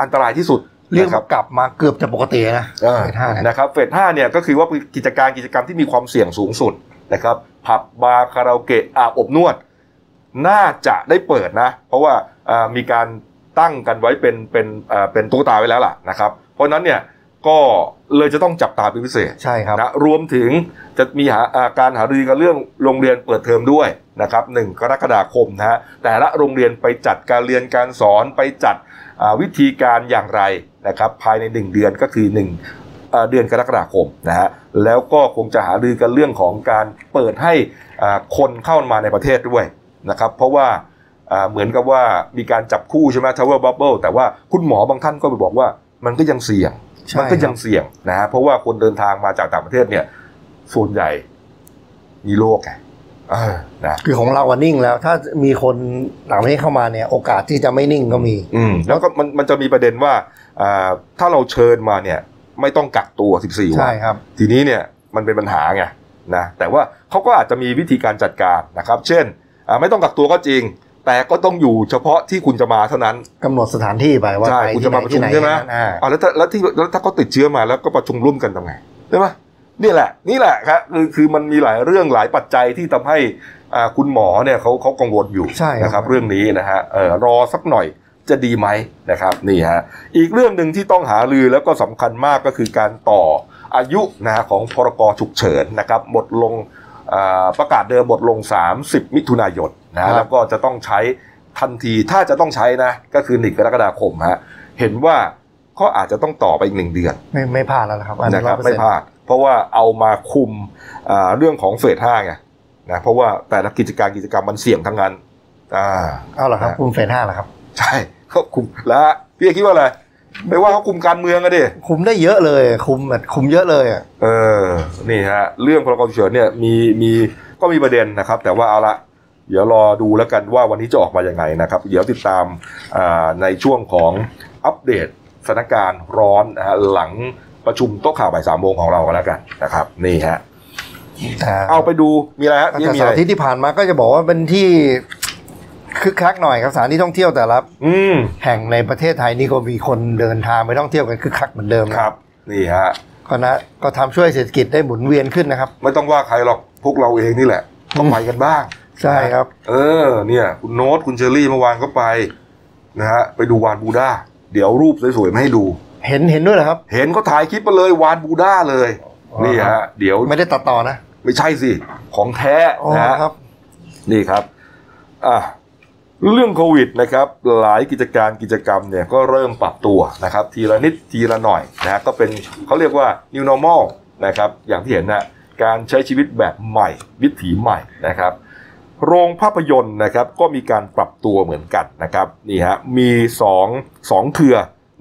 อันตรายที่สุดเรียกนะครัว่ากลับมาเกือบจะปกตินะเออเฟสห้าเนี่ยนะครับเฟสห้าเนี่ยก็คือว่าเป็นกิจการกิจกรรมที่มีความเสี่ยงสูงสุดนะครับผับบาร์คาราโอเกะอาบอบนวด น่าจะได้เปิดนะ เพราะว่าอ่ามีการ ตั้งกันไว้เป็นเป็นอ่าเป็นตุ๊กตาไว้แล้วล่ะนะครับ เพราะฉะนั้นเนี่ยก็เลยจะต้องจับตาเป็นพิเศษใช่ครับ นะรวมถึงจะมีหาอ่าการหารือกันเรื่องโรงเรียนเปิดเทอมด้วยนะครับหนึ่งกรกฎาคมนะฮะแต่ละโรงเรียนไปจัดการเรียนการสอนไปจัดอ่าวิธีการอย่างไรนะครับภายใน 1 เดือนก็คือ1เอ่อเดือนกรกฎาคมนะฮะแล้วก็คงจะหารือกันเรื่องของการเปิดให้อ่าคนเข้ามาในประเทศด้วยนะครับเพราะว่าอ่า เหมือนกับว่ามีการจับคู่ใช่ไหม Travel Bubble แต่ว่าคุณหมอบางท่านก็ไปบอกว่ามันก็ยังเสี่ยงใช่มันก็ยังครับเสี่ยงนะฮะเพราะว่าคนเดินทางมาจากต่างประเทศเนี่ย ส่วนใหญ่มีโรคไงเออนะคือของเราอะนิ่งแล้ว ถ้ามีคนต่างประเทศเข้ามาเนี่ย โอกาสที่จะไม่นิ่งก็มี อืมแล้วก็มันมันจะมีประเด็นว่าอ่าถ้าเราเชิญมาเนี่ย ไม่ต้องกักตัว 14 วันใช่ครับ ทีนี้เนี่ยมันเป็นปัญหาไงนะแต่ว่าเขาก็อาจจะมีวิธีการจัดการนะครับ เช่นอ่าไม่ต้องกักตัวก็จริง แต่ก็ต้องอยู่เฉพาะที่คุณจะมาเท่านั้นกำหนดสถานที่ไปว่าใช่ไปคุณที่จะไหนมาประชุที่มไหนใช่ไหมอ่าอ่าแล้วถ้าแล้วที่แล้วถ้าเขาติดเชื้อมาแล้วก็ประชุมร่วมกันทำไงใช่ไหมนี่แหละ นี่แหละครับคือคือมันมีหลายเรื่องหลายปัจจัยที่ทำให้อ่าคุณหมอเนี่ยเขาเขากังวลอยู่ใช่ครับนะครับ เรื่องนี้นะฮะเออรอสักหน่อยจะดีไหมนะครับนี่ฮะอีกเรื่องหนึ่งที่ต้องหารือแล้วก็สำคัญมากก็คือการต่ออายุนะฮะของพรกฉุกเฉินนะครับหมดลงอ่าประกาศเดิมหมดลง 30 มิถุนายนนะครัฮะบแล้วก็จะต้องใช้ทันทีถ้าจะต้องใช้นะก็คือ1กรกฎาคมฮะเห็นว่าก็อาจจะต้องต่อไปอีกหนึ่งเดือน ไม่ไม่พลาดแล้วนะครับอันนี้นะครับ100%ไม่พลาดเพราะว่าเอามาคุมอ่าเรื่องของเฟสห้าไงนะเพราะว่าแต่ละกิจการกิจกรรมมันเสี่ยงทั้งนั้นอ่าเอาเหรอครับคุณเฟสห้าเหรอครับ ใช่เขาคุมแล้วพี่เอกคิดว่าอะไรไม่ว่าเขาคุมการเมืองอะดิคุมได้เยอะเลย คุมแบบคุมเยอะเลยอะเออนี่ฮะเรื่องพรกฉุกเฉินเนี่ยมีมีก็มีประเด็นนะครับ แต่ว่าเอาละ เดี๋ยวรอดูแล้วกันว่าวันนี้จะออกมายังไงนะครับ เดี๋ยวติดตามอ่าในช่วงของอัปเดตสถานการณ์ร้อนนะฮะหลังประชุมโต๊ะข่าวบ่ายสามโมงของเรากันแล้วกันนะครับ นี่ฮะแต่เอาไปดูมีอะไรฮะแต่มีมีเสาอะไรร์อาทิตย์ที่ผ่านมาก็จะบอกว่าเป็นที่คึกคักหน่อยครับสถานที่ท่องเที่ยวแต่ละอืมแห่งในประเทศไทยนี่ก็มีคนเดินทางไปท่องเที่ยวกันคึกคักเหมือนเดิมนะครับ นี่ฮะก็นะก็ทำช่วยเศรษฐกิจได้หมุนเวียนขึ้นนะครับ ไม่ต้องว่าใครหรอกพวกเราเองนี่แหละต้องไปกันบ้าง ใช่ครับ เออ เนี่ย คุณโน้ตคุณเชอรี่เมื่อวานก็ไปนะฮะไปดูวานบูดาเดี๋ยวรูปสวยๆมาให้ดู เห็นเห็นด้วยเหรอครับ เห็นเขาถ่ายคลิปมาเลยวานบูดาเลยอ๋อนี่ฮะเดี๋ยวไม่ได้ตัดต่อนะไม่ใช่สิของแท้อ๋อนะฮะครับ นี่ครับอะเรื่องโควิดนะครับ หลายกิจการกิจกรรมเนี่ยก็เริ่มปรับตัวนะครับ ทีละนิดทีละหน่อยนะฮะก็เป็นเขาเรียกว่า new normal นะครับ อย่างที่เห็นนะการใช้ชีวิตแบบใหม่ วิถีใหม่นะครับ โรงภาพยนตร์นะครับก็มีการปรับตัวเหมือนกันนะครับนี่ฮะมีสองสองเครือ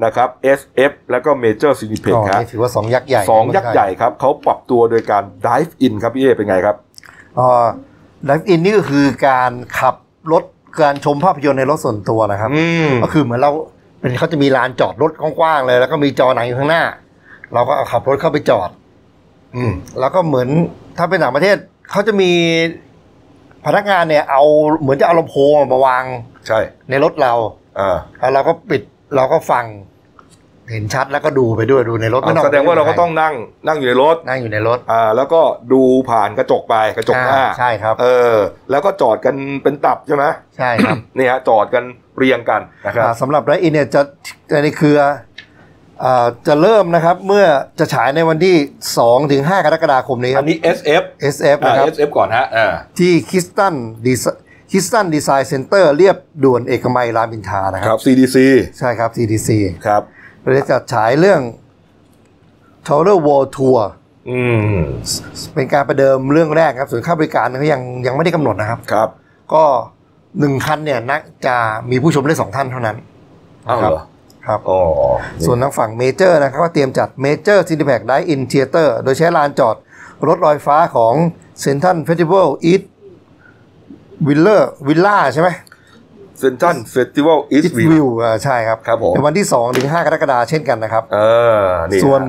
นะครับ SF แล้วก็ Major Cineplex อ๋อครับนี่ถือว่าสองยักษ์ใหญ่สองยักษ์ใหญ่ครับเขาปรับตัวโดยการ dive in ครับพี่เอเป็นไงครับอ๋อไลฟ์อินนี่ก็คือการขับรถการชมภาพยนตร์ในรถส่วนตัวนะครับอืมก็คือเหมือนเราเป็นเขาจะมีลานจอดรถกว้างๆเลย แล้วก็มีจอหนังอยู่ข้างหน้า เราก็เอาขับรถเข้าไปจอด อืมแล้วก็เหมือนถ้าเป็นต่างประเทศเขาจะมี พนักงานเนี่ยเอาเหมือนจะเอาลำโพงมาวางใช่ในรถเราอ่าแล้วเราก็ปิดเราก็ฟัง เห็นชัดแล้วก็ดูไปด้วยดูในรถไม่ต้องแสดงว่าเราก็ต้องนั่งนั่งอยู่ในรถนั่งอยู่ในรถอ่าแล้วก็ดูผ่านกระจกไปกระจกหน้าอ่าใช่ครับ เออ แล้วก็จอดกันเป็นตับใช่ไหมใช่ครับนี่ฮะจอดกันเรียงกันนะครับอ่าสำหรับไรอินเนี่ยจะในเครืออ่า จะเริ่มนะครับเมื่อจะฉายในวันที่ 2 ถึง 5 กรกฎาคมนี้คอัรันบนี้ SF SF อ่านะครับ SF ก่อนฮะอ่าที่ Crystal D Crystal Design Center เลียบด่วนเอกมัยรามอินทรานะคครับ CDC ใช่ครับ CDC ครับเราจะจัดฉายเรื่อง t o w e r World Tour อืมเป็นการประเดิมเรื่องแรกครับส่วนค่าบริการเขายังยังไม่ได้กำหนดนะครับครับ ก็หนึ่งคันเนี่ยนักจะมีผู้ชมได้สองท่านเท่านั้นอ้าวครัเหรอ ครับอ๋อส่วนทางฝั่งเมเจอร์นะครับก็เตรียมจัดเมเจอร์ซีนีเพล็กซ์ Drive-in Theater โดยใช้ลานจอดรถลอยฟ้าของ Central Festival EastVille วิลล่าใช่ไหม Central Festival East EastVille วิลล์ใช่ครับครับผมในวันที่2ถึง5กรกฎาคมเช่นกันนะครับเออนี่ส่วนฮะ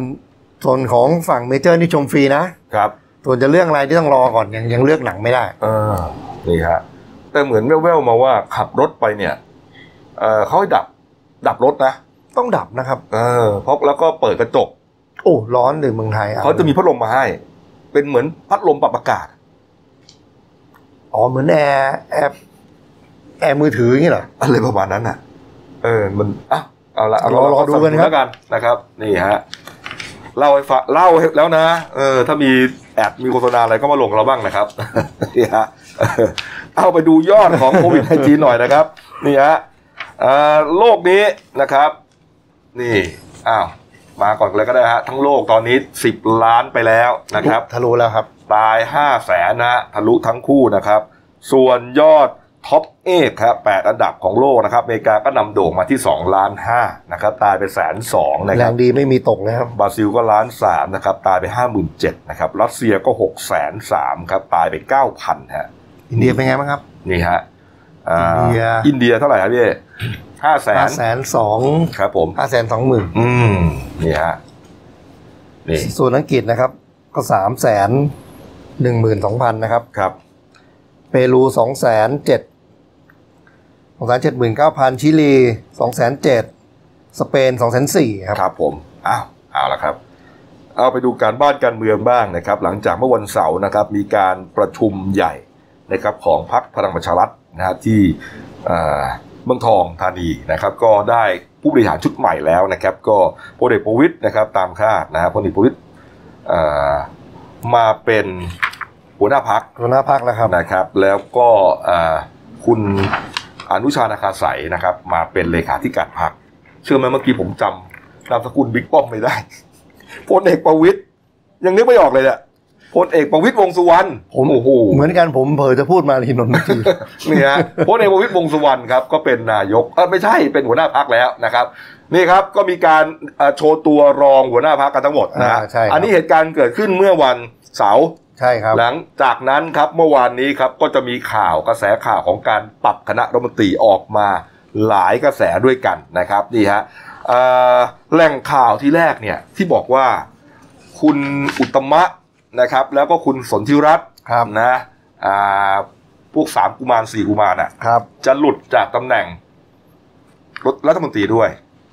ส่วนของฝั่งเมเจอร์นี่ชมฟรีนะครับส่วนจะเรื่องอะไรที่ต้องรอก่อนยังยังเลือกหนังไม่ได้เออนี่ฮะแต่เหมือนแว่วๆมาว่าขับรถไปเนี่ยเออเขาให้ดับดับรถนะ ต้องดับนะครับ เออเพราะแล้วก็เปิดกระจก โอ้ร้อนเลยเมืองไทยอ่เขาจะมีพัดลมมาให้ เป็นเหมือนพัดลมปรับอากาศ อ๋อเหมือนแอร์แอร์แอร์มือถืออย่างนี้เหรออะไรประมาณนั้นน่ะ เออมันอะเอาละเรารอรอดูกันครับแล้วกันนะครับ นี่ฮะเล่าให้ฟังเล่าให้แล้วนะ เออ ถ้ามี ad มีโฆษณาอะไรก็มาลงเราบ้างนะครับนี่ฮะเออเอาไปดูยอดของโควิด -19 หน่อยนะครับ นี่ฮะเอ่อโลกนี้นะครับ นี่อ้าวมาก่อนเลยก็ได้ฮะทั้งโลกตอนนี้ 10 ล้านไปแล้วนะครับ ทะลุแล้วครับ ตาย5 0 0แสนนะฮะทะลุทั้งคู่นะครับ ส่วนยอดท็อปเอกครับ8อันดับของโลกนะครับอเมริกาก็นำโด่งมาที่ 2 ล้าน5นะครับ ตายไปแสนสองนะแรครับงดีไม่มีตกนะครับ บราซิลก็ล้านสามนะครับ ตายไป 5 7 0 0 0นะครับ รัสเซียก็6แสนสามครับ ตายไป 9,000ฮะอินเดียเป็นไงบ้างครับ นี่ฮะ อ่าอินเดียอินเดียเท่าไหร่ครับพี่ห้าแสห้านแสนสองครับผมห้าแสนสองหมื่นอืมนี่ฮะนี่ส่วนอังกฤษนะครับ ก็สามแสนหนึ่งหมื่นสองพันนะครับครับ เปรูสองแสนเจ็ดสองแสนเจ็ดหมื่นเก้าพันชิลีสองแสนเจ็ดสเปนสองแสนสี่ครับครับผมอ้าวเอาละครับ เอาไปดูการบ้านการเมืองบ้างนะครับ หลังจากเมื่อวันเสาร์นะครับ มีการประชุมใหญ่นะครับของพรรคพลังประชารัฐ นะฮะที่เอ่อเมืองทองธานีนะครับ ก็ได้ผู้บริหารชุดใหม่แล้วนะครับ ก็พลเอกประวิตยนะครับ ตามคาดนะฮะพลเอกประวิตยเอ่อมาเป็นหัวหน้าพักหัวหน้าพักแล้วครับนะครับ แล้วก็เอ่อคุณอนุชานาคาใสยนะครับ มาเป็นเลขาธิการพรรคเชื่อไหมเมื่อกี้ผมจำนามสกุลบิ๊กป้อมไม่ได้พลเอกประวิตยยังนึกไม่ออกเลยเนี่ย พลเอกประวิตยวงษ์สุวรรณผมโอ้โหเหมือนกันผมเผลอจะพูดมาทีนนท์เมื่อกี้นี่ฮะพลเอกประวิตยวงษ์สุวรรณครับก็เป็นนายกเออไม่ใช่เป็นหัวหน้าพักแล้วนะครับ นี่ครับก็มีการเอ่อโชว์ตัวรองหัวหน้าพักกันทั้งหมดนะฮะอ่าใช่ครับอันนี้เหตุการณ์เกิดขึ้นเมื่อวันเสาร์ใช่ครับหลังจากนั้นครับเมื่อวานนี้ครับก็จะมีข่าวกระแสข่าวของการปรับคณะรัฐมนตรีออกมาหลายกระแสด้วยกันนะครับนี่ฮะเอ่อแหล่งข่าวที่แรกเนี่ยที่บอกว่าคุณอุตตมะ นะครับ แล้วก็คุณสนธิรัตน์ครับนะอ่าพวกสามกุมารสี่กุมารน่ะ ครับจะหลุดจากตำแหน่งรัฐมนตรีด้วย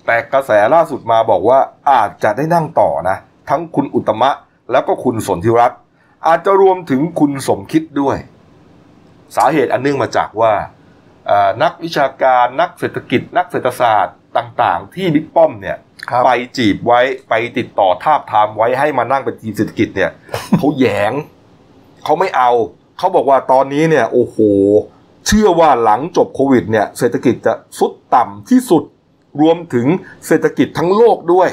แต่กระแสล่าสุดมาบอกว่าอาจจะได้นั่งต่อนะ ทั้งคุณอุตตมะ แล้วก็คุณสนธิรัตน์อาจจะรวมถึงคุณสมคิดด้วย สาเหตุอันเนื่องมาจากว่าเอ่อนักวิชาการนักเศรษฐกิจ นักเศรษฐศาสตร์ต่าง ๆ ที่บิ๊กป้อมเนี่ยครับ ไปจีบไว้ไปติดต่อทาบทามไว้ให้มานั่งเป็นทีมเศรษฐกิจเนี่ยเขาแหยงเขาไม่เอาเขาบอกว่าตอนนี้เนี่ย โอ้โห เชื่อว่าหลังจบโควิดเนี่ย เศรษฐกิจจะสุดต่ำที่สุดรวมถึงเศรษฐกิจทั้งโลกด้วย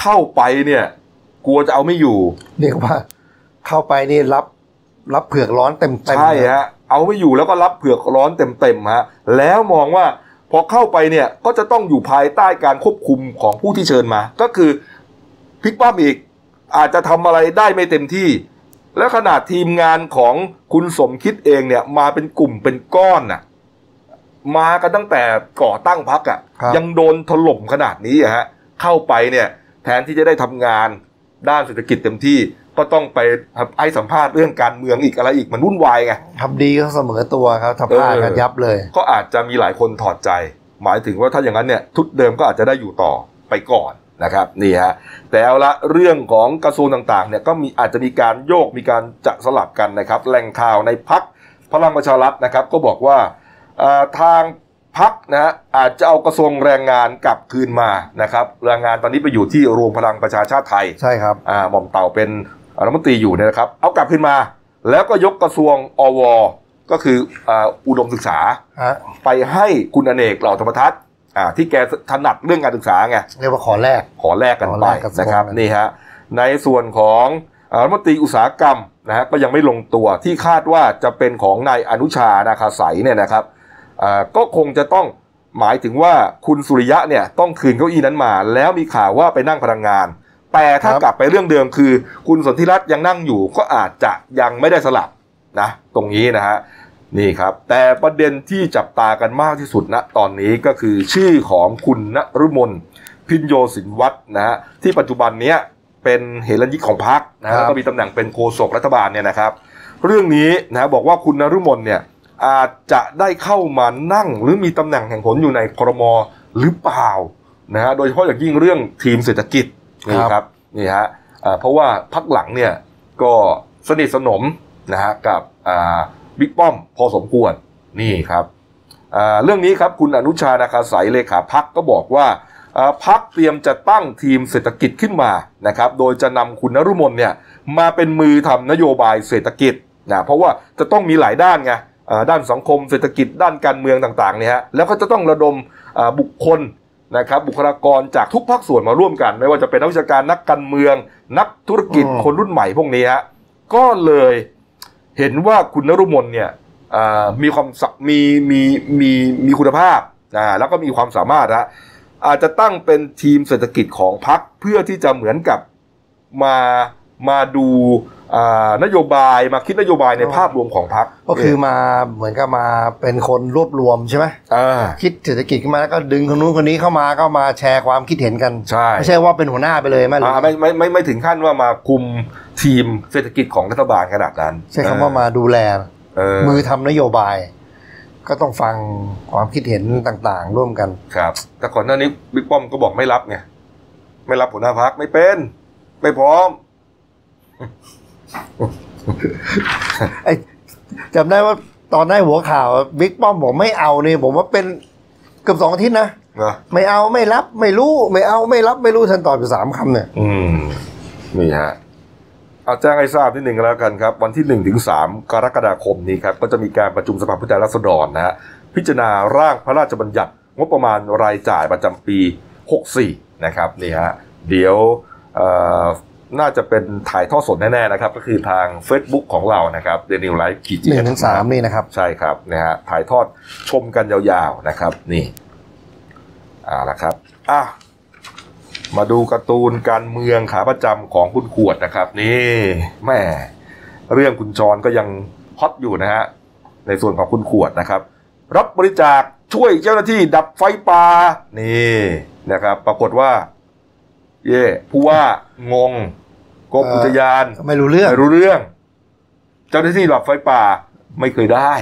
เข้าไปเนี่ย กลัวจะเอาไม่อยู่เรียกว่า เข้าไปนี่รับรับเผือกร้อนเต็มเต็มใช่ฮะเอาไม่อยู่แล้วก็รับเผือกร้อนเต็มๆฮะแล้วมองว่า พอเข้าไปเนี่ยก็จะต้องอยู่ภายใต้การควบคุมของผู้ที่เชิญมา ก็คือพลิกป้ามอีกอาจจะทำอะไรได้ไม่เต็มที่ และขนาดทีมงานของคุณสมคิดเองเนี่ยมาเป็นกลุ่มเป็นก้อนน่ะมากันตั้งแต่ก่อตั้งพักอะครับยังโดนถล่มขนาดนี้อะฮะเข้าไปเนี่ยแทนที่จะได้ทำงานด้านเศรษฐกิจเต็มที่ ก็ต้องไปให้สัมภาษณ์เรื่องการเมืองอีกอะไรอีกมันวุ่นวายไงทำดีก็เสมอตัวครับทำพลาดกันยับเลย ก็อาจจะมีหลายคนถอดใจ หมายถึงว่าถ้าอย่างนั้นเนี่ยทุดเดิมก็อาจจะได้อยู่ต่อไปก่อนนะครับนี่ฮะแต่เอาละเรื่องของกระทรวงต่างๆเนี่ยก็มีอาจจะมีการโยกมีการจะสลับกันนะครับแหล่งข่าวในพักพลังประชารัฐนะครับก็บอกว่าเอ่อทางพักนะฮะอาจจะเอากระทรวงแรงงานกลับคืนมานะครับแรงงานตอนนี้ไปอยู่ที่รวมพลังประชาชาติไทยใช่ครับอ่าหม่อมเต่าเป็น รัฐมนตรีอยู่เนี่ยนะครับ เอากลับขึ้นมา แล้วก็ยกกระทรวงอว ก็คืออ่าอุดมศึกษาฮะไปให้คุณอเนกเหล่าธรรมทัศน์อ่าที่แกถนัดเรื่องการศึกษาไงเรียกว่าขอแรกขอแลกกันขอไปแลกกระทรวงนะครับกันนี่ฮะในส่วนของอ่ารัฐมนตรีอุตสาหกรรมนะฮะก็ยังไม่ลงตัวที่คาดว่าจะเป็นของนายอนุชานาคาใสยเนี่ยนะครับอ่าก็คงจะต้องหมายถึงว่าคุณสุริยะเนี่ยต้องคืนเก้าอี้นั้นมา แล้วมีข่าวว่าไปนั่งพลังงาน แต่ถ้ากลับไปเรื่องเดิมคือ คุณสนธิรัตน์ยังนั่งอยู่ก็อาจจะยังไม่ได้สลับนะ ตรงนี้นะฮะนี่ครับ แต่ประเด็นที่จับตากันมากที่สุดณตอนนี้ก็คือชื่อของคุณนรุมนพินโยสินวัฒน์นะฮะที่ปัจจุบันเนี้ยเป็นเหรัญยิกของพรรคนะครัฮะบแล้วก็มีตำแหน่งเป็นโฆษกรัฐบาลเนี่ยนะครับ เรื่องนี้นะฮะบอกว่าคุณนรุมนเนี่ยอาจจะได้เข้ามานั่งหรือมีตำแหน่งแห่งผลอยู่ในครมหรือเปล่านะฮะโดยเฉพาะอย่างยิ่งเรื่องทีมเศรษฐกิจ นี่ครับนี่ฮะเพราะว่าพักหลังเนี่ยก็สนิทสนมนะฮะกับบิ๊กป้อมพอสมควรนี่ครับเรื่องนี้ครับคุณอนุชานาคาสายเลขาพักก็บอกว่าพักเตรียมจะตั้งทีมเศรษฐกิจขึ้นมานะครับโดยจะนำคุณนรุมนเนี่ยมาเป็นมือทำนโยบายเศรษฐกิจนะเพราะว่าจะต้องมีหลายด้านไงด้านสังคมเศรษฐกิจด้านการเมืองต่างๆเนี่ยฮะแล้วก็จะต้องระดมบุคคล นะครับบุคลากรจากทุกภาคส่วนมาร่วมกัน ไม่ว่าจะเป็นนักวิชาการนักการเมือง นักธุรกิจอืมคนรุ่นใหม่พวกนี้ฮะก็เลยเห็นว่าคุณนรุมนเนี่ยอ่ามีความสะมีมีมีมีคุณภาพอ่าแล้วก็มีความสามารถฮะอาจจะตั้งเป็นทีมเศรษฐกิจของพรรคเพื่อที่จะเหมือนกับมามาดูอ่านโยบายมาคิดนโยบายในภาพรวมของพรรคก็คือมาเหมือนกับมาเป็นคนรวบรวมใช่ไหมอ่าคิดเศรษฐกิจขึ้นมาแล้วก็ดึงคนนู้นคนนี้เข้ามาก็มาแชร์ความคิดเห็นกันใช่ไม่ใช่ว่าเป็นหัวหน้าไปเลยไหมหรืออ่าไม่ไม่ไม่ไม่ถึงขั้นว่ามาคุมทีมเศรษฐกิจของรัฐบาลขนาดนั้น ใช้คำว่ามาดูแลเออมือทำนโยบาย ก็ต้องฟังความคิดเห็นต่างๆ ร่วมกันครับ แต่ก่อนหน้านี้บิ๊กป้อมก็บอกไม่รับไงไม่รับหัวหน้าพักไม่เป็น ไม่พร้อม ไอ้จำได้ว่าตอนได้หัวข่าวบิ๊กป้อมบอกไม่เอาเนี่ยผมว่าเป็นเกือบสองอาทิตย์นะนะไม่เอาไม่รับ ไม่รู้ไม่เอาไม่รับ ไม่รู้ท่านตอบอยู่สามคำเนี่ย อืมนี่ฮะเอาแจ้งให้ทราบนิดหนึ่งก็แล้วกันครับ วันที่หนึ่งถึงสามกรกฎาคมนี้ครับ ก็จะมีการประชุมสภาผู้แทนราษฎรนะฮะพิจารณาร่างพระราชบัญญัติงบประมาณรายจ่ายประจำปี 64 นะครับนี่ฮะเดี๋ยวเอ่อ น่าจะเป็นถ่ายทอดสดแน่ๆนะครับ ก็คือทาง Facebook ของเรานะครับเดนิวไลฟ์ขีดหนึ่งถึงสามนี่นะครับ ใช่ครับนะฮะถ่ายทอดชมกันยาวๆนะครับ นี่เอาละครับอะมาดูการ์ตูนการเมืองขาประจำของคุณขวดนะครับ นี่แม่เรื่องคุณจรก็ยังฮอตอยู่นะฮะในส่วนของคุณขวดนะครับ รับบริจาคช่วยเจ้าหน้าที่ดับไฟป่านี่นะครับ ปรากฏว่า เย่ผู้ว่างง กรมอุทยานไม่รู้เรื่องไม่รู้เรื่อง เจ้าหน้าที่ดับไฟป่าไม่เคยได้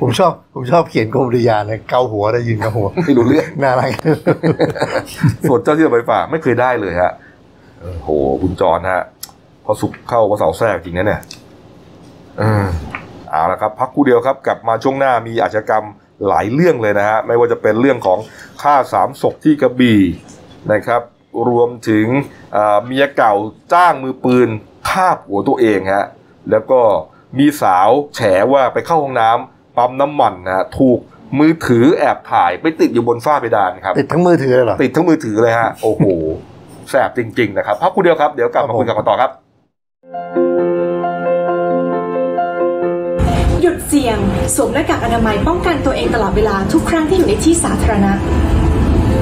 ผมชอบผมชอบเขียนกรมอุทยานเลยเกาหัวได้ยินเกาหัวไม่รู้เรื่องน่ารักส่วนเจ้าที่ดับไฟป่าไม่เคยได้เลยฮะโอ้โหคุณจรฮะพอสุกเข้าพอเสาแทรกจริงนะเนี่ยเออเอาละครับพักครู่เดียวครับกลับมาช่วงหน้ามีอาชญากรรมหลายเรื่องเลยนะฮะไม่ว่าจะเป็นเรื่องของฆ่าสามศพที่กระบี่นะครับ รวมถึงอ่าเมียเก่าจ้างมือปืนฆ่าผัวตัวเองฮะแล้วก็มีสาวแฉว่าไปเข้าห้องน้ำปั๊มน้ำมันนะฮะถูกมือถือแอบถ่ายไปติดอยู่บนฝ้าเพดานครับติดทั้งมือถือเลยเหรอติดทั้งมือถือเลยฮะโอ้โหแสบจริง ๆ นะครับพักคุณเดียวครับเดี๋ยวกลับมาคุยกันต่อครับ หยุดเสี่ยงสวมหน้ากากอนามัยป้องกันตัวเองตลอดเวลาทุกครั้งที่อยู่ในที่สาธารณะ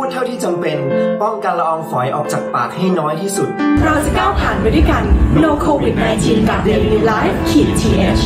พูดเท่าที่จำเป็น ป้องกันละอองฝอยออกจากปากให้น้อยที่สุด เราจะก้าวผ่านไปด้วยกัน No COVID 19กับ Daily Life ขีด th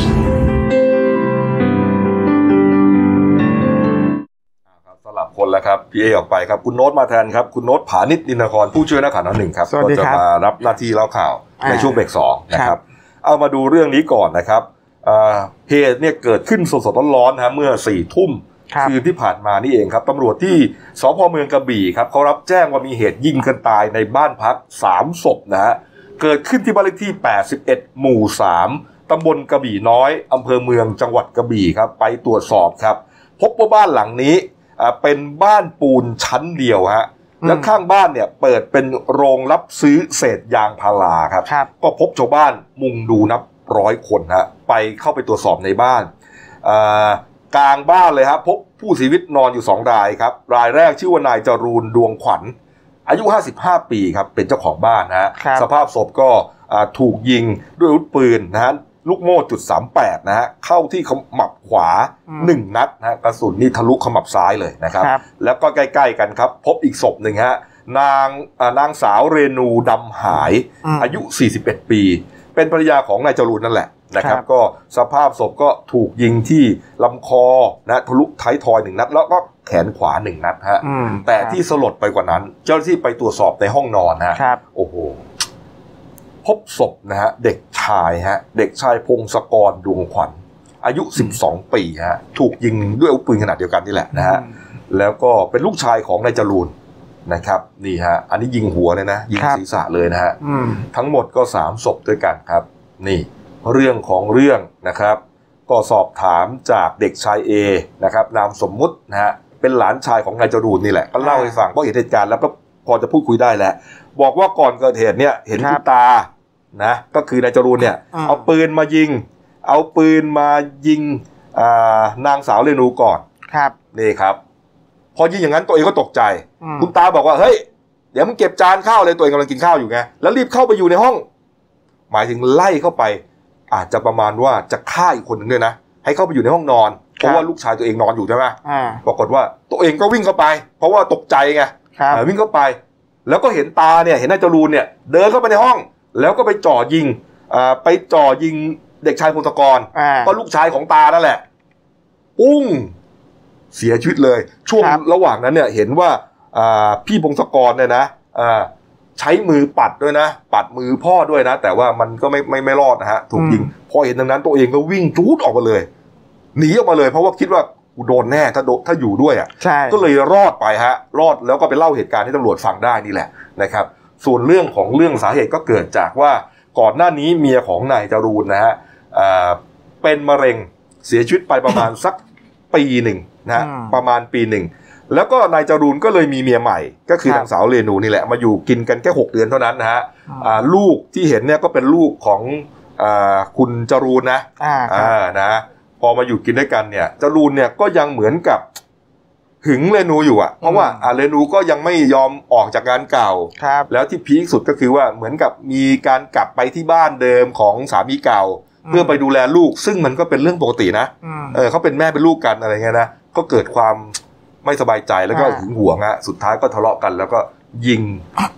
ครับสลับคนแล้วครับพี่เอออกไปครับคุณโน้ตมาแทนครับคุณโน้ตผานิชนินครผู้ช่วยนักข่าวหน้าหนึ่งครับสวัสก็ดีจะครับมารับหน้าที่เล่าข่าวอ่าในช่วงเบรกสองนะคครัรับ บ เอามาดูเรื่องนี้ก่อนนะครับอ่าเหตุเนี่ยเกิดขึ้นสดๆร้อนๆนะฮะเมื่อสี่ทุ่ม ครับคืนที่ผ่านมานี่เองครับตำรวจที่สพเมืองกระบี่ครับเขารับแจ้งว่ามีเหตุยิงกันตายในบ้านพักสามศพนะฮะเกิดขึ้นที่บ้านเลขที่ 81 หมู่ 3ตำบลกระบี่น้อยอำเภอเมืองจังหวัดกระบี่ครับไปตรวจสอบครับ พบว่าบ้านหลังนี้อ่าเป็นบ้านปูนชั้นเดียวฮะอืมแล้วข้างบ้านเนี่ยเปิดเป็นโรงรับซื้อเศษยางพาราครับครับก็พบชาวบ้านมุงดูนับร้อยคนฮะไปเข้าไปตรวจสอบในบ้านอ่า กลางบ้านเลยครับพบผู้เสียชีวิตนอนอยู่สองรายครับ รายแรกชื่อว่านายจรูนดวงขวัญ อายุ 55 ปีครับ เป็นเจ้าของบ้านนะฮะครับสภาพศพก็อ่าถูกยิงด้วยอาวุธปืนนะฮะลูกโม่จุด38นะฮะเข้าที่ขมับขวา1นัดนะฮะกระสุนนี่ทะลุขมับซ้ายเลยนะครับครับแล้วก็ใกล้ ๆ กันครับ พบอีกศพหนึ่งฮะนางอ่านางสาวเรนูดำหายอืมอายุ 41 ปี เป็นภรรยาของนายจรูนนั่นแหละ นะครับครับ ก็สภาพศพก็ถูกยิงที่ลำคอนะทะลุท้ายทอยหนึ่งนัด แล้วก็แขนขวาหนึ่งนัดฮะอืมแต่ที่สลดไปกว่านั้น เจ้าหน้าที่ไปตรวจสอบในห้องนอนนะฮะครับโอ้โหพบศพนะฮะเด็กชายฮะเด็กชายพงศกรดวงขวัญ อายุ 12 ปีฮะถูกยิงด้วยอาวุธปืนขนาดเดียวกันนี่แหละนะฮะแล้วก็เป็นลูกชายของนายจรูนนะครับนี่ฮะอันนี้ยิงหัวเลยนะ ยิงครับศีรษะเลยนะฮะอืมทั้งหมดก็สามศพด้วยกันครับ นี่ เรื่องของเรื่องนะครับ ก็สอบถามจากเด็กชายเอนะครับนามสมมุตินะฮะเป็นหลานชายของนายจรูนนี่แหละก็เล่าให้ฟังเพราะเห็นเหตุการณ์แล้วก็พอจะพูดคุยได้แล้วบอกว่าก่อนเกิดเหตุเนี่ยเห็นครัคุบณตานะก็คือนายจรูนเนี่ยอืมเอาปืนมายิง เอาปืนมายิงอ่านางสาวเรนูก่อนครับนี่ครับ พอยิงอย่างนั้นตัวเองก็ตกใจอืมคุณตาบอกว่าเฮ้ยเดี๋ยวมึงเก็บจานข้าวเลยตัวเองกำลังกินข้าวอยู่ไงแล้วรีบเข้าไปอยู่ในห้อง หมายถึงไล่เข้าไป อาจจะประมาณว่าจะฆ่าอีกคนหนึ่งด้วยนะให้เข้าไปอยู่ในห้องนอนเพราะว่าลูกชายตัวเองนอนอยู่ใช่ไหมอ่าปรากฏว่าตัวเองก็วิ่งเข้าไป เพราะว่าตกใจไงครับเออวิ่งเข้าไป แล้วก็เห็นตาเนี่ยเห็นนายจรูนเนี่ยเดินเข้าไปในห้อง แล้วก็ไปจ่อยิงอ่าไปจ่อยิงเด็กชายพงศกรอ่าก็ลูกชายของตานั่นแหละปุ้งเสียชีวิตเลย ช่วงครับระหว่างนั้นเนี่ยเห็นว่าอ่าพี่พงศกรเนี่ยนะอ่า ใช้มือปัดด้วยนะ ปัดมือพ่อด้วยนะ แต่ว่ามันก็ไม่ไม่ไม่รอดนะฮะถูกยิงพอเห็นดังนั้นตัวเองก็วิ่งจูดออกมาเลยหนีออกมาเลย เพราะว่าคิดว่ากูโดนแน่ถ้าโดนถ้าอยู่ด้วยอะใช่ก็เลยรอดไปฮะ รอดแล้วก็ไปเล่าเหตุการณ์ให้ตำรวจฟังได้นี่แหละนะครับ ส่วนเรื่องของเรื่องสาเหตุก็เกิดจากว่าก่อนหน้านี้เมียของนายจรูนนะฮะอ่าเป็นมะเร็งเสียชีวิตไปประมาณสักปีหนึ่งนะฮะอืมประมาณปีหนึ่ง แล้วก็นายจรูนก็เลยมีเมียใหม่ ก็คือครับนางสาวเรนูนี่แหละมาอยู่กินกันแค่หกเดือนเท่านั้นนะฮะอ่าลูกที่เห็นเนี่ยก็เป็นลูกของอาคุณจรูนนะอ่าครับอ่านะ พอมาอยู่กินด้วยกันเนี่ย จรูนเนี่ยก็ยังเหมือนกับหึงเรนูอยู่อะ เพราะว่าอืมอ่าเรนูก็ยังไม่ยอมออกจากงานเก่าครับแล้วที่พีคสุดก็คือว่าเหมือนกับมีการกลับไปที่บ้านเดิมของสามีเก่า เพื่อไปดูแลลูก ซึ่งมันก็เป็นเรื่องปกตินะอืมเออเขาเป็นแม่เป็นลูกกันอะไรเงี้ยนะก็เกิดความ ไม่สบายใจแล้วก็อ่าหึงหวงอะสุดท้ายก็ทะเลาะกัน แล้วก็ยิง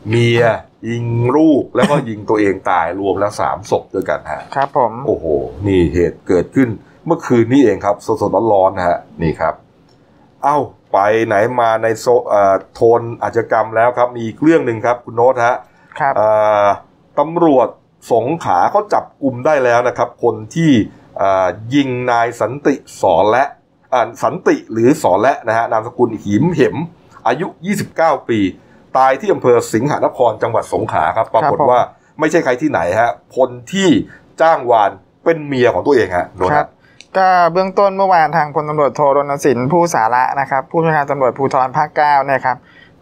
เมีย ยิงลูกแล้วก็ยิงตัวเองตายรวมแล้วสามศพด้วยกันฮะครับผมโอ้โห นี่เหตุเกิดขึ้นเมื่อคืนนี้เองครับ สดๆร้อนๆนะฮะนี่ครับ เอ้าไปไหนมาในโซเอ่อโทนอาชญากรรมแล้วครับ มีอีกเรื่องหนึ่งครับ คุณโน้ตฮะครับเอ่อตำรวจสงขลาเขาจับกลุ่มได้แล้วนะครับ คนที่เอ่อยิงนายสันติสอนและอ่า สันติหรือสอนและนะฮะนามสกุลหิมเหม อายุ 29 ปี ตายที่อำเภอสิงหนครจังหวัดสงขลาครับปรากฏครับผมว่าไม่ใช่ใครที่ไหนฮะคนที่จ้างวานเป็นเมียของตัวเองฮะโดนครัฮะบก็เบื้องต้นเมื่อวานทางพลตำรวจโทรณสินผู้สาระนะครับ ผู้บัญชาการตำรวจภูธรภาคเก้าเนี่ยครับ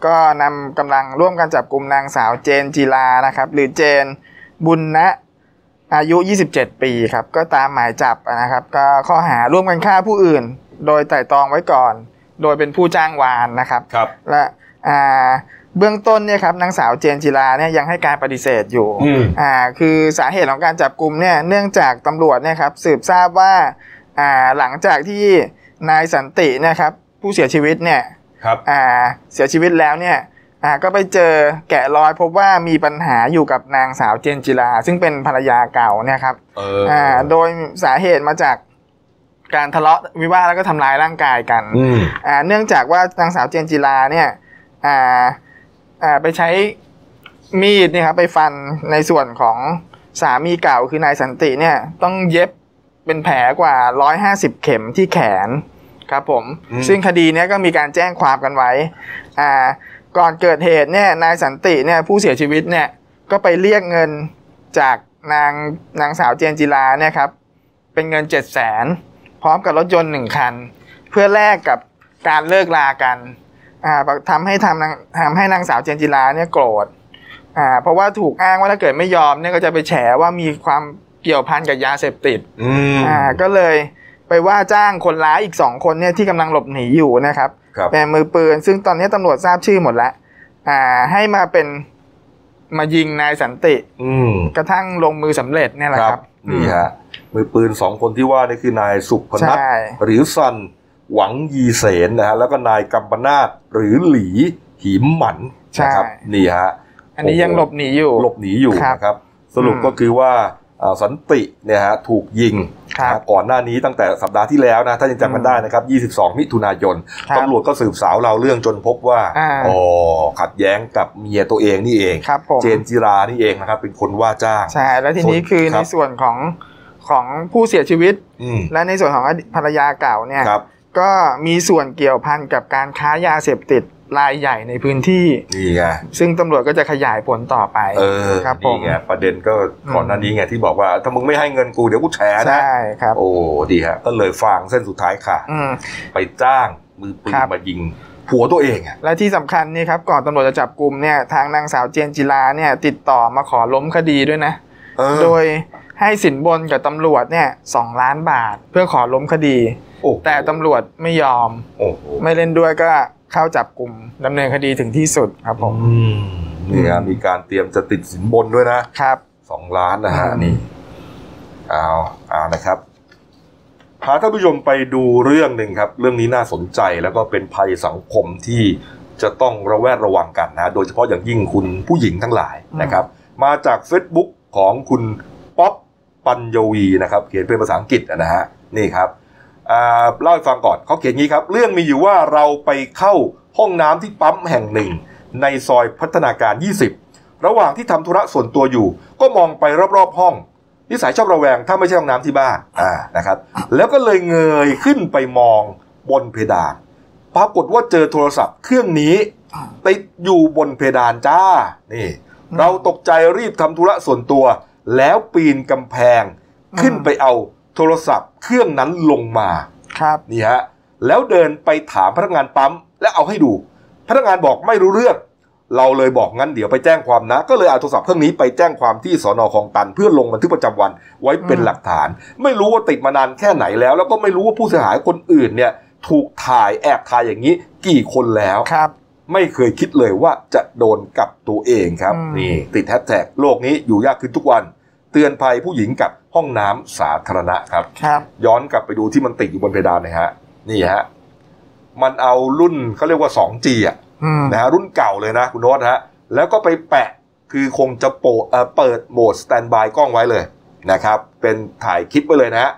ก็นำกำลังร่วมกันจับกลุ่มนางสาวเจนจีลานะครับ หรือเจนบุญนะอายุ 27 ปีครับ ก็ตามหมายจับนะครับ ก็ข้อหาร่วมกันฆ่าผู้อื่น โดยไตร่ตรองไว้ก่อน โดยเป็นผู้จ้างวานนะครับครับและอ่าเบื้องต้นเนี่ยครับนางสาวเจนจิลาเนี่ยยังให้การปฏิเสธอยู่อืมอ่าคือสาเหตุของการจับกลุ่มเนี่ยเนื่องจากตำรวจเนี่ยครับสืบทราบว่าอ่าหลังจากที่นายสันติเนะครับผู้เสียชีวิตเนี่ยครับอ่าเสียชีวิตแล้วเนี่ยอ่าก็ไปเจอแกะรอยพบว่ามีปัญหาอยู่กับนางสาวเจนจิลา ซึ่งเป็นภรรยาเก่าเนี่ยครับเอออ่าโดยสาเหตุมาจาก การทะเลาะวิวาทแล้วก็ทำร้ายร่างกายกันอืมอ่าเนื่องจากว่านางสาวเจนจิลาเนี่ยอ่าอ่าไปใช้มีดเนี่ยครับไปฟันในส่วนของสามีเก่าคือนายสันติเนี่ยต้องเย็บเป็นแผลกว่า 150 เข็มที่แขนครับผมอืมซึ่งคดีเนี้ยก็มีการแจ้งความกันไว้อ่าก่อนเกิดเหตุเนี่ยนายสันติเนี่ยผู้เสียชีวิตเนี่ยก็ไปเรียกเงินจากนางนางสาวเจนจิลาเนี่ยครับเป็นเงิน7 0 0 0 0น พร้อมกับรถยนต์หนึ่งคัน เพื่อแลกกับการเลิกลากันอ่าทำให้ทำนางทำให้นางสาวเจนจิลาเนี่ยโกรธอ่าเพราะว่าถูกอ้างว่าถ้าเกิดไม่ยอมเนี่ยก็จะไปแฉว่ามีความเกี่ยวพันกับยาเสพติดอืมอ่าก็เลยไปว่าจ้างคนร้ายอีกสองคนเนี่ยที่กำลังหลบหนีอยู่นะครับครับเป็นมือปืน ซึ่งตอนนี้ตำรวจทราบชื่อหมดแล้วอ่าให้มาเป็นมายิงนายสันติ อืมกระทั่งลงมือสำเร็จเนี่ยแหละครับนี่ฮะ มือปืนสองคนที่ว่านี่คือนายสุพนัทใช่หรือซันหวังยีเสนนะฮะแล้วก็นายกัมปนาตหรือหลีหิมหมันนะครับนี่ฮะอันนี้ยังหลบหนีอยู่หลบหนีอยู่ครับนะครับ สรุปอืมก็คือว่าอ่าสันติเนี่ยฮะถูกยิงครับนะฮะก่อนหน้านี้ตั้งแต่สัปดาห์ที่แล้วนะถ้ายังจำกันได้นะครับ 22 มิถุนายนครับตำรวจก็สืบสาวเราวเรื่องจนพบว่าอ่าอ๋อขัดแย้งกับเมียตัวเองนี่เองครับผมเจนจิรานี่เองนะครับเป็นคนว่าจ้างใช่แล้วทีนี้ส่วนคือคในรับส่วนของ ของผู้เสียชีวิตอืมและในส่วนของอดีตภรรยาเก่าเนี่ยครับก็มีส่วนเกี่ยวพันกับการค้ายาเสพติดรายใหญ่ในพื้นที่นี่ไงซึ่งตำรวจก็จะขยายผลต่อไปเออครับผมนี่ไงประเด็นก็ก่อนหน้านี้ไงที่บอกว่า ถ้ามึงไม่ให้เงินกูเดี๋ยวกูแฉนะใช่ครับ โอ้ดีฮะก็เลยฟางเส้นสุดท้ายค่ะอืมไปจ้างมือปืนครับมายิงผัวตัวเองอะและที่สำคัญนี่ครับก่อนตำรวจจะจับกลุ่มเนี่ยทางนางสาวเจนจิลาเนี่ยติดต่อมาขอล้มคดีด้วยนะเออโดย ให้สินบนกับตำรวจเนี่ยสองล้านบาท เพื่อขอล้มคดีโอ้แต่ตำรวจไม่ยอมโอ้โหไม่เล่นด้วยก็เข้าจับกลุ่มดำเนินคดีถึงที่สุดครับผมอืมนี่ฮะมีการเตรียมจะติดสินบนด้วยนะครับสองล้านนะฮะอืมนี่เอาเอานะครับพาท่านผู้ชมไปดูเรื่องหนึ่งครับ เรื่องนี้น่าสนใจแล้วก็เป็นภัยสังคมที่จะต้องระแวดระวังกันนะโดยเฉพาะอย่างยิ่งคุณผู้หญิงทั้งหลายนะครับ มาจาก Facebook ของคุณป๊อป ปัญญวีนะครับเขียนเป็นภาษาอังกฤษนะฮะนี่ครับอ่าเล่าให้ฟังก่อนเขาเขียนงี้ครับ เรื่องมีอยู่ว่าเราไปเข้าห้องน้ำที่ปั๊มแห่งหนึ่ง ในซอยพัฒนาการ 20 ระหว่างที่ทำธุระส่วนตัวอยู่ ก็มองไปรอบๆห้อง นิสัยชอบระแวงถ้าไม่ใช่ห้องน้ำที่บ้านอ่านะครับ แล้วก็เลยเงยขึ้นไปมองบนเพดานปรากฏว่าเจอโทรศัพท์เครื่องนี้ติดอยู่บนเพดานจ้านี่ เราตกใจรีบทำธุระส่วนตัว แล้วปีนกำแพงขึ้นไปเอาโทรศัพท์เครื่องนั้นลงมาครับนี่ฮะแล้วเดินไปถามพนักงานปั๊มและเอาให้ดู พนักงานบอกไม่รู้เรื่อง เราเลยบอกงั้นเดี๋ยวไปแจ้งความนะ ก็เลยเอาโทรศัพท์เครื่องนี้ไปแจ้งความที่สอนอคลองตัน เพื่อลงบันทึกประจำวันไว้เป็นอืมหลักฐาน ไม่รู้ว่าติดมานานแค่ไหนแล้ว แล้วก็ไม่รู้ว่าผู้เสียหายคนอื่นเนี่ยถูกถ่ายแอบถ่ายอย่างนี้ กี่คนแล้วครับ ไม่เคยคิดเลยว่าจะโดนกับตัวเองครับอืมนี่ติดแฮชแท็กโลกนี้อยู่ยากขึ้นทุกวัน เตือนภัยผู้หญิงกับห้องน้ำสาธารณะครับ ครับ ย้อนกลับไปดูที่มันติดอยู่บนเพดานหนะฮะ นี่ฮะ มันเอารุ่นเขาเรียกว่า 2G อะอืม นะฮะรุ่นเก่าเลยนะคุณโน้ตฮะ แล้วก็ไปแปะคือคงจะโปะเอ่อเปิดโหมดสแตนบายกล้องไว้เลยนะครับ เป็นถ่ายคลิปไว้เลยนะฮะ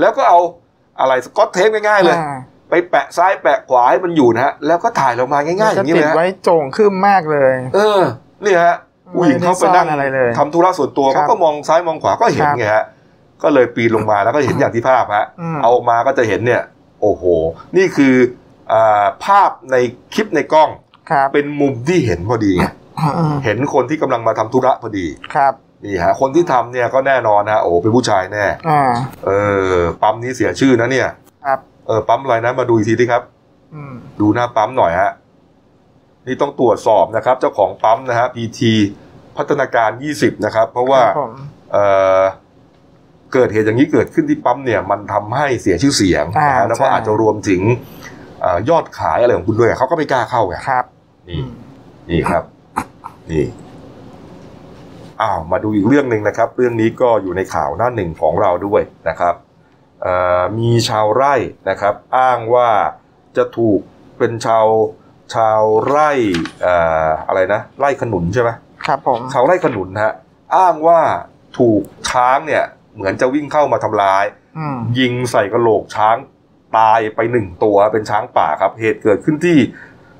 แล้วก็เอาอะไรสกอตเทปง่ายๆเลย อ่าไปแปะซ้ายแปะขวาให้มันอยู่นะฮะ แล้วก็ถ่ายลงมาง่ายๆอย่างนี้ติเลดยฮะ ไว้โจ่งขึ้นมากเลย เออ นี่ฮะ ผู้หญิงเขาไปนั่งไม่ได้ซ่อนอะไรเลยทำธุระส่วนตัวครัเขาบก็มองซ้ายมองขวาก็เห็นครับไงฮะก็เลยปีนลงมาแล้วก็เห็นอย่างที่ภาพฮะอืมเอามาก็จะเห็นเนี่ย โอ้โห นี่คืออาภาพในคลิปในกล้องครับเป็นมุมที่เห็นพอดีไงอืมเห็นคนที่กำลังมาทำธุระพอดีครับนี่ฮะคนที่ทำเนี่ยก็แน่นอนฮะโอ้เป็นผู้ชายแน่อ่าเออ ปั๊มนี้เสียชื่อนะเนี่ย ครับ เออปั๊มอะไรนะมาดูอีกทีดิครับอืมดูหน้าปั๊มหน่อยฮะ นี่ต้องตรวจสอบนะครับ เจ้าของปั๊มนะฮะ PT พัฒนาการ 20 นะครับ เพราะว่าครับผมเอ่อเกิดเหตุอย่างนี้เกิดขึ้นที่ปั๊มเนี่ย มันทำให้เสียชื่อเสียงอ่านะฮะแล้วก็ใช่อาจจะรวมถึงเอ่อยอดขายอะไรของคุณด้วยเขาก็ไม่กล้าเข้าไงครับ นี่นี่ครับ นี่อ้าวมาดูอีกเรื่องหนึ่งนะครับ เรื่องนี้ก็อยู่ในข่าวหน้าหนึ่งของเราด้วยนะครับเอ่อมีชาวไร่นะครับ อ้างว่าจะถูกเป็นชาว ชาวไร่เอ่ออะไรนะไร่ขนุนใช่ไหมครับผมชาวไร่ขนุนฮะอ้างว่าถูกช้างเนี่ย เหมือนจะวิ่งเข้ามาทำร้ายอืมยิงใส่กระโหลกช้างตายไปหนึ่งตัวเป็นช้างป่าครับเหตุเกิดขึ้นที่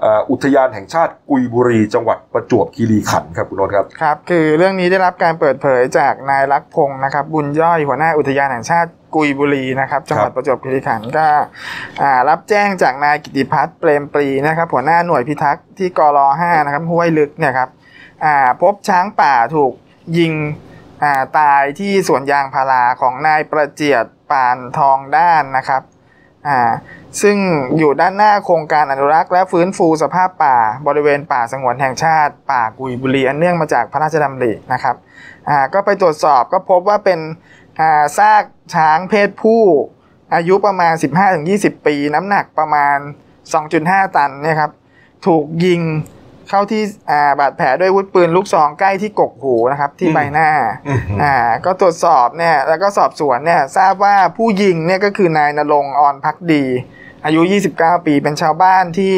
เอ่ออุทยานแห่งชาติกุยบุรี จังหวัดประจวบคีรีขันธ์ครับคุณโนนท์ครับครับ คือเรื่องนี้ได้รับการเปิดเผยจากนายลักษณ์พงศ์นะครับ บุญย่อยหัวหน้าอุทยานแห่งชาติ กุยบุรีนะครับจังหวัดประจวบคีรีขันธ์ก็อ่ารับแจ้งจากนายกิติพัฒน์เปรมปรีนะครับหัวหน้าหน่วยพิทักษ์ที่กร5นะครับห้วยลึกเนี่ยครับอ่าพบช้างป่าถูกยิงอ่าตายที่สวนยางพาราของนายประเจียดปานทองด้านนะครับอ่าซึ่งอยู่ด้านหน้าโครงการอนุรักษ์และฟื้นฟูสภาพป่าบริเวณป่าสงวนแห่งชาติ ป่ากุยบุรีอันเนื่องมาจากพระราชดำรินะครับอ่าก็ไปตรวจสอบก็พบว่าเป็นอ่า ซากช้างเพศผู้อายุประมาณ 15-20 ปี น้ำหนักประมาณ 2.5 ตันเนี่ยครับ ถูกยิงเข้าที่อ่าบาดแผลด้วยอาวุธปืนลูกซองใกล้ที่กกหูนะครับที่อืมใบหน้าอืมอ่าก็ตรวจสอบเนี่ยแล้วก็สอบสวนเนี่ยทราบว่าผู้ยิงเนี่ยก็คือนายนรงค์ออนพักดี อายุ 29 ปีเป็นชาวบ้านที่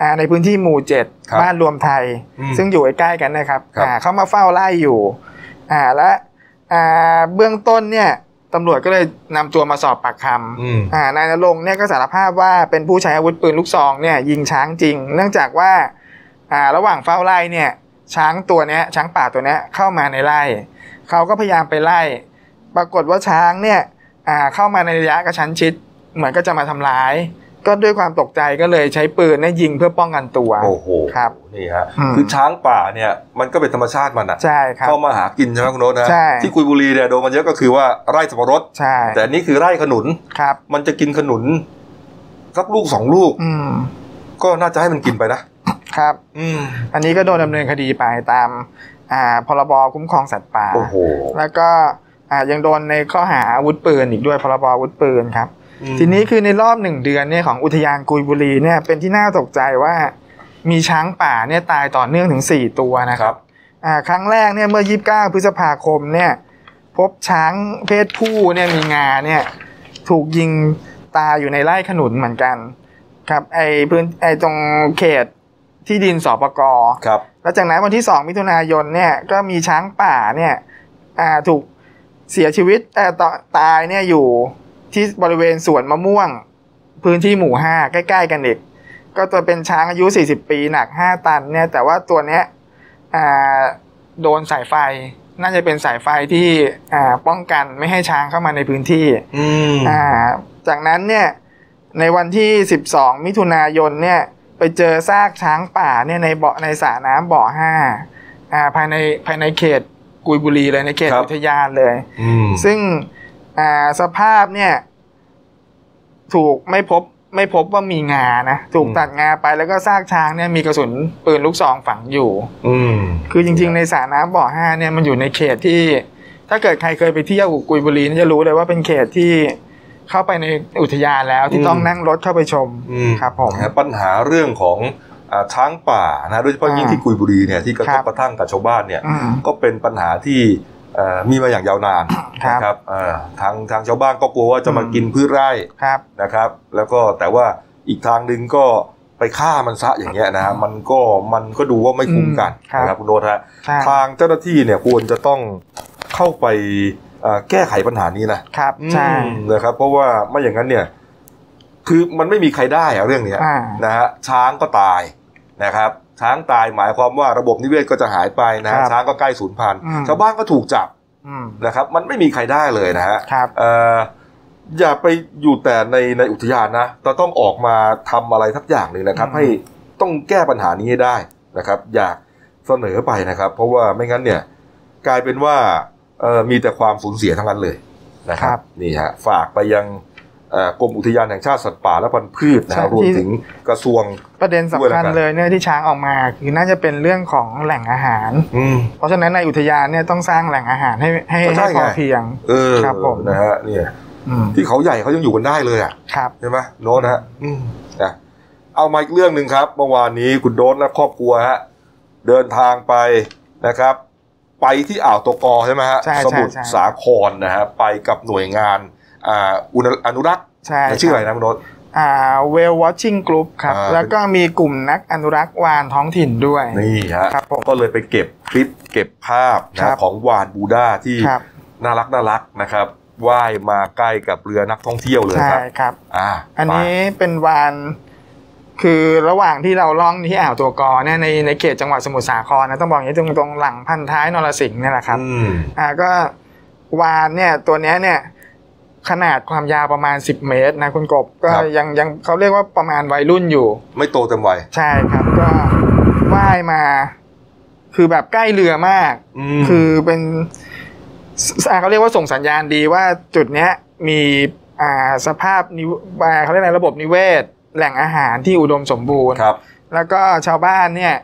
อ่าในพื้นที่หมู่ครับ7บ้านรวมไทยอืมซึ่งอยู่ใกล้ๆกันนะครับครับอ่าเขามาเฝ้าไล่อยู่อ่าและอ่า เบื้องต้นเนี่ยตำรวจก็เลยนำตัวมาสอบปากคำอืมอ่านายนรงค์เนี่ยก็สารภาพว่าเป็นผู้ใช้อาวุธปืนลูกซองเนี่ยยิงช้างจริง เนื่องจากว่าอ่าระหว่างเฝ้าไล่เนี่ยช้างตัวเนี้ยช้างป่าตัวเนี้ยเข้ามาในไร่เขาก็พยายามไปไล่ ปรากฏว่าช้างเนี่ยอ่าเข้ามาในระยะกระชั้นชิด เหมือนก็จะมาทำร้าย ก็ด้วยความตกใจก็เลยใช้ปืนเนี่ยยิงเพื่อป้องกันตัวโอ้โหครับนี่ฮะอืมคือช้างป่าเนี่ยมันก็เป็นธรรมชาติมันอะใช่ครับเข้ามาหากินใช่ไหมคุณโนตนะใช่ที่กุยบุรีเนี่ยโดนกันเยอะก็คือว่าไร่สับปะรดใช่แต่อันนี่คือไร่ขนุนครับ มันจะกินขนุนสักลูกสองลูก อืมก็น่าจะให้มันกินไปนะครับ อืมอันนี้ก็โดนดำเนินคดีไปตาม อ่าพรบคุ้มครองสัตว์ป่าโอ้โหแล้วก็อ่ายังโดนในข้อหาอาวุธปืนอีกด้วยพรบอาวุธปืนครับอืม ทีนี้คือในรอบหนึ่งเดือนเนี่ยของอุทยานกุยบุรีเนี่ยเป็นที่น่าตกใจว่า มีช้างป่าเนี่ยตายต่อเนื่องถึง4ตัวนะคครัรับบอ่าครั้งแรกเนี่ยเมื่อ 29 พฤษภาคมเนี่ยพบช้างเพศผู้เนี่ยมีงาเนี่ยถูกยิงตายอยู่ในไร่ขนุนเหมือนกัน ครับไอพื้นไอตรงเขตที่ดินสปกครับ แล้วจากนั้นวันที่ 2 มิถุนายนเนี่ยก็มีช้างป่าเนี่ยอ่าถูกเสียชีวิตแต่อต่อตายเนี่ยอยู่ ที่บริเวณสวนมะม่วง พื้นที่หมู่5ใกล้ ๆ กันอีกก็ตัวเป็นช้างอายุ 40 ปีหนัก 5 ตันเนี่ยแต่ว่าตัวเนี้ยอ่าโดนสายไฟ น่าจะเป็นสายไฟที่อ่าป้องกันไม่ให้ช้างเข้ามาในพื้นที่อืมอ่าจากนั้นเนี่ยในวันที่ 12 มิถุนายนเนี่ยไปเจอซากช้างป่าเนี่ยในเบาะในสระน้ำบ่อห้าอ่าภายในภายในเขตกุยบุรีเลยในเขตครับอุทยานเลยอืมซึ่งอ่าสภาพเนี่ย ถูกไม่พบไม่พบว่ามีงานะถูกตัดงาไปแล้วก็ซากช้างเนี่ยมีกระสุนปืนลูกซองฝังอยู่ อืมคือจริง ๆ ในสระน้ำบ่อห้าเนี่ยมันอยู่ในเขตที่ ถ้าเกิดใครเคยไปเที่ยวกุยบุรีนี่จะรู้เลยว่าเป็นเขตที่เข้าไปในอุทยานแล้วที่อืมต้องนั่งรถเข้าไปชมอืมครับผมนะฮะปัญหาเรื่องของอ่าช้างป่านะโดยเฉพาะยิ่งอ่าที่กุยบุรีเนี่ยที่กระทครับบกระทั่งกับชาวบ้านเนี่ยอืมก็เป็นปัญหาที่เอ่อ มีมาอย่างยาวนานครับนะครับเอ่อทางทางชาวบ้านก็กลัวว่าจะมาอืมกินพืชไร่ครับนะครับ แล้วก็แต่ว่าอีกทางหนึ่งก็ไปฆ่ามันซะอย่างเงี้ยนะฮะมันก็มันก็ดูว่าไม่คุ้มกันอืมครับนะครับคุณโนตฮะใช่ทางเจ้าหน้าที่เนี่ยควรจะต้องเข้าไปเอ่อแก้ไขปัญหานี้นะครับใช่อืมนะครับ เพราะว่าไม่อย่างนั้นเนี่ย คือมันไม่มีใครได้อะเรื่องเนี้ยอ่านะฮะช้างก็ตายนะครับ ช้างตายหมายความว่าระบบนิเวศก็จะหายไปนะฮะครับช้างก็ใกล้สูญพันธุ์อืมชาวบ้านก็ถูกจับอืมนะครับ มันไม่มีใครได้เลยนะฮะครับเอ่ออย่าไปอยู่แต่ในในอุทยานนะเราต้องออกมาทำอะไรทักอย่างหนึ่งนะครับอืมให้ต้องแก้ปัญหานี้ให้ได้นะครับ อยากเสนอไปนะครับ เพราะว่าไม่งั้นเนี่ย กลายเป็นว่าเอ่อมีแต่ความสูญเสียทั้งนั้นเลยนะคครัรับบนี่ฮะฝากไปยังเอ่อ กรมอุทยานแห่งชาติสัตว์ป่าและพันธุ์พืชนะใช่ฮะรวมที่ถึงกระทรวงประเด็นสำด้วยแล้คัวญกันเลยเนี่ยที่ช้างออกมาคือน่าจะเป็นเรื่องของแหล่งอาหารอืมเพราะฉะนั้นในอุทยานเนี่ยต้องสร้างแหล่งอาหารให้ให้ก็ใช่ให้พอไงเพียงเออครับผมนะฮะเนี่ยอืมที่เขาใหญ่เขายังอยู่กันได้เลยอะครับใช่ไหมโน้ตนะฮะอืมนะเอามาอีกเรื่องหนึ่งครับเมื่อวานนี้คุณโดนและครอบครัวฮะเดินทางไปนะครับ ไปที่อ่าวตกอใช่ไหมฮะใช่สมุทรใช่ใช่สาครนะฮะไปกับหน่วยงาน อ่าอุณอนุรักษ์ใช่ชื่ออะไรนะคุณโดนอ่า Whale Watching Group ครับอ่าแล้วก็มีกลุ่มนักอนุรักษ์วานท้องถิ่นด้วยนี่ฮะครับผมก็เลยไปเก็บคลิปเก็บภาพครันะบของวานบูดาที่ครับน่ารักน่ารักนะครับว่ายมาใกล้กับเรือนักท่องเที่ยวเลยใช่ครับครับอ่าอันนี้เป็นวานคือระหว่างที่เราล่องที่อ่าวตัวกอเนี่ยในในเขตจังหวัดสมุทรสาครนะต้องบอกอย่างนี้ตรงตรงหลังพันท้ายนรสิงห์เนี่ยแหละครับอืมอ่าก็วานเนี่ยตัวเนี้ยเนี่ย ขนาดความยาวประมาณ 10 เมตรนะคุณกบก็ครับยังยังเขาเรียกว่าประมาณวัยรุ่นอยู่ ไม่โตเต็มวัยใช่ครับก็ว่ายมา คือแบบใกล้เรือมากมคือเป็นอ่าเขาเรียกว่าส่งสัญญาณดีว่าจุดเนี้ยมีอ่าสภาพนิวอ่าเขาเรียกอะไรระบบนิเวศ แหล่งอาหารที่อุดมสมบูรณ์ครับ แล้วก็ชาวบ้านเนี่ย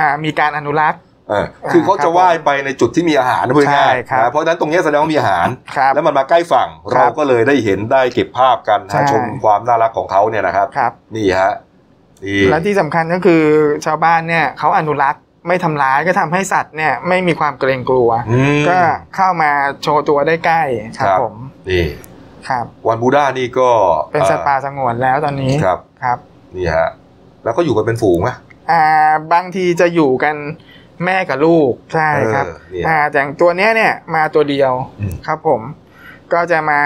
อ่ามีการอนุรักษ์เออคือเขาครับจะว่ายไปในจุดที่มีอาหารนะพูดง่ายใช่ครับนะเพราะฉะนั้นตรงเนี้ยแสดงว่ามีอาหารครับแล้วมันมาใกล้ฝั่งครับเราก็เลยได้เห็นได้เก็บภาพกันใช่นะชมความน่ารักของเขาเนี่ยนะครับครับนี่ฮะนี่และที่สำคัญก็คือชาวบ้านเนี่ยเขาอนุรักษ์ไม่ทำร้ายก็ทำให้สัตว์เนี่ยไม่มีความเกรงกลัวอืมก็เข้ามาโชว์ตัวได้ใกล้ครับผมนี่ครับวันบูดานี่ก็เป็นสัตว์ป่าสงวนแล้วตอนนี้ครับครับนี่ฮะแล้วก็อยู่กันเป็นฝูงไหมอ่าบางทีจะอยู่กัน แม่กับลูกใช่ครับเออเนี่ยอ่าแต่อย่างตัวเนี้ยเนี่ยมาตัวเดียวอืมครับผม ก็จะมา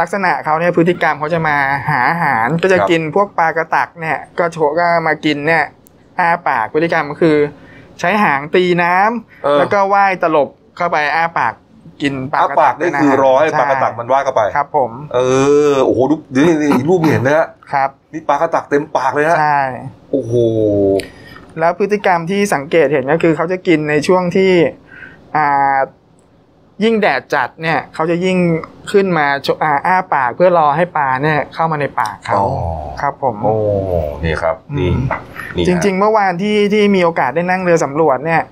ลักษณะเขาเนี่ยพฤติกรรมเขาจะมาหาอาหารก็จะกินพวกปลากระตักเนี่ย ก็โชก็มากินเนี่ยอ้าปากพฤติกรรมก็คือ ใช้หางตีน้ำเออแล้วก็ว่ายตลบเข้าไปอ้าปากกินปลาอ้ากระปาตักกนี่ด้วยนะคือรอให้ช่ปลากระตักมันว่ายเข้าไปครับ ผม เออโอ้โหดูนี่นี่รูปเห็นนะฮะครับ นี่ปลากระตักเต็มปากเลยฮะใช่โอ้โห แล้วพฤติกรรมที่สังเกตเห็นก็คือเขาจะกินในช่วงที่อ่ายิ่งแดดจัดเนี่ยเขาจะยิ่งขึ้นมาชอ่าอ้าปากเพื่อรอให้ปลาเนี่ยเข้ามาในปากเขาอ๋อครับผมโอ้นี่ครับนี่อืมนี่จริง ๆ เมื่อวานที่ที่มีโอกาสได้นั่งเรือสำรวจเนี่ย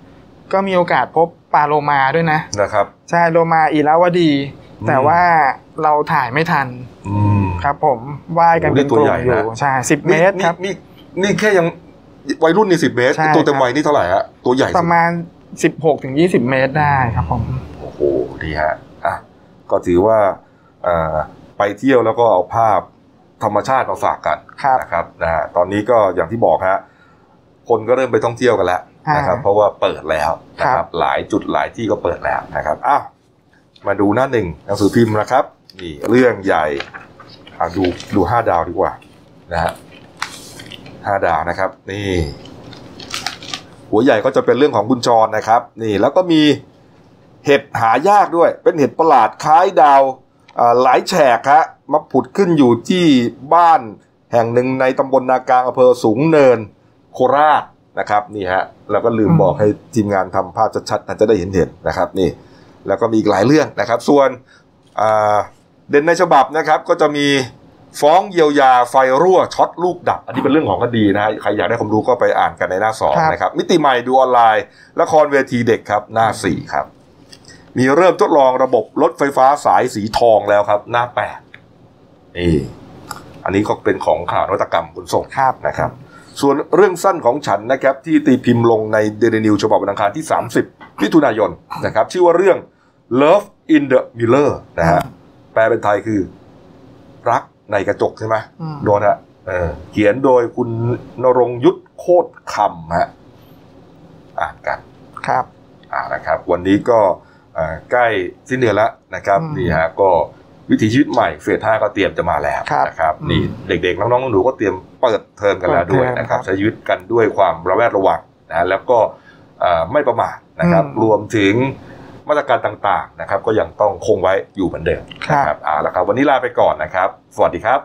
ก็มีโอกาสพบปลาโลมาด้วยนะๆนะครับ ใช่โลมาอีลาวดีอืมแต่ว่าเราถ่ายไม่ทันอืมครับ ผมว่ายกันโอ้เป็นนี่ตักวลุ่ใหญ่มอยู่นะใช่สิบเมตรครับนี่นี่นี่แค่ยัง วัยรุ่นนี่สิบเมตร ใช่ตัวเต็มครับ วัยนี่เท่าไหร่ฮะตัวใหญ่ปสุด ระมาณสิบหกถึงยี่สิบเมตรได้ครับผม โอ้โหดีฮะอะก็ถือว่าเอ่อไปเที่ยวแล้วก็เอาภาพธรรมชาติมาฝากกันครับ นะครับนะฮะตอนนี้ก็อย่างที่บอกฮะคนก็เริ่มไปท่องเที่ยวกันแล้วนะครับ อ่าเพราะว่าเปิดแล้วนะคครัรับบ หลายจุดหลายที่ก็เปิดแล้วนะครับอ้าวมาดูหน้าหนึ่งหนังสือพิมพ์นะครับนี่เรื่องใหญ่อะดูดูห้าดาวดีกว่านะฮะ ห้าดาวนะครับนี่หัวใหญ่ก็จะเป็นเรื่องของคุณจรนะครับ นี่แล้วก็มีเห็ดหายากด้วย เป็นเห็ดประหลาดคล้ายดาวหลายแฉกฮะมาผุดขึ้นอยู่ที่บ้านแห่งหนึ่งในตำบลนากลางอำเภอสูงเนินโคราชนะครับนี่ฮะแล้วก็ลืมบอกให้ทีมงานทำภาพชัดๆจะได้เห็นเห็นนะครับนี่แล้วก็มีอีกหลายเรื่องนะครับ ส่วนเด่นในฉบับนะครับก็จะมี ฟ้องเยียวยาไฟรั่วช็อตลูกดับ อันนี้เป็นเรื่องของคดีนะฮะใครอยากได้ความรู้ก็ไปอ่านกันในหน้าสองครับนะครับ มิติใหม่ดูออนไลน์ ละครเวทีเด็กครับหน้าสี่ครับ มีเริ่มทดลองระบบรถไฟฟ้าสายสีทองแล้วครับ หน้าแปดนี่อันนี้ก็เป็นของข่าวนวัตกรรมขนส่งครับนะครับ ส่วนเรื่องสั้นของฉันนะครับ ที่ตีพิมพ์ลงในเดลินิวฉบับวันอังคารที่ 30มิถุนายนนะครับ ชื่อว่าเรื่อง Love in the Mirror นะฮะแปลเป็นไทยคือ รัก ในกระจกใช่ไหมอืมโดนฮะเออเขียนโดยคุณนรงยุทธโคตรคำฮะอ่านกันครับอ่านะครับ วันนี้ก็อ่าใกล้สิ้นเดือนแล้วนะครับอืมนี่ฮะก็วิถีชีวิตใหม่เฟสห้าก็เตรียมจะมาแล้วครับนะครับอืมนี่เด็กๆน้องๆหนูๆก็เตรียมเปิดเทอมกันแล้วด้วยเปิดเทอมนะครับครับใช้ชีวิตกันด้วยความระแวดระวังนะแล้วก็อ่าไม่ประมาทนะครับอืมรวมถึง มาตรการต่างๆนะครับ ก็ยังต้องคงไว้อยู่เหมือนเดิมครับนะครับเอาละครับ วันนี้ลาไปก่อนนะครับ สวัสดีครับ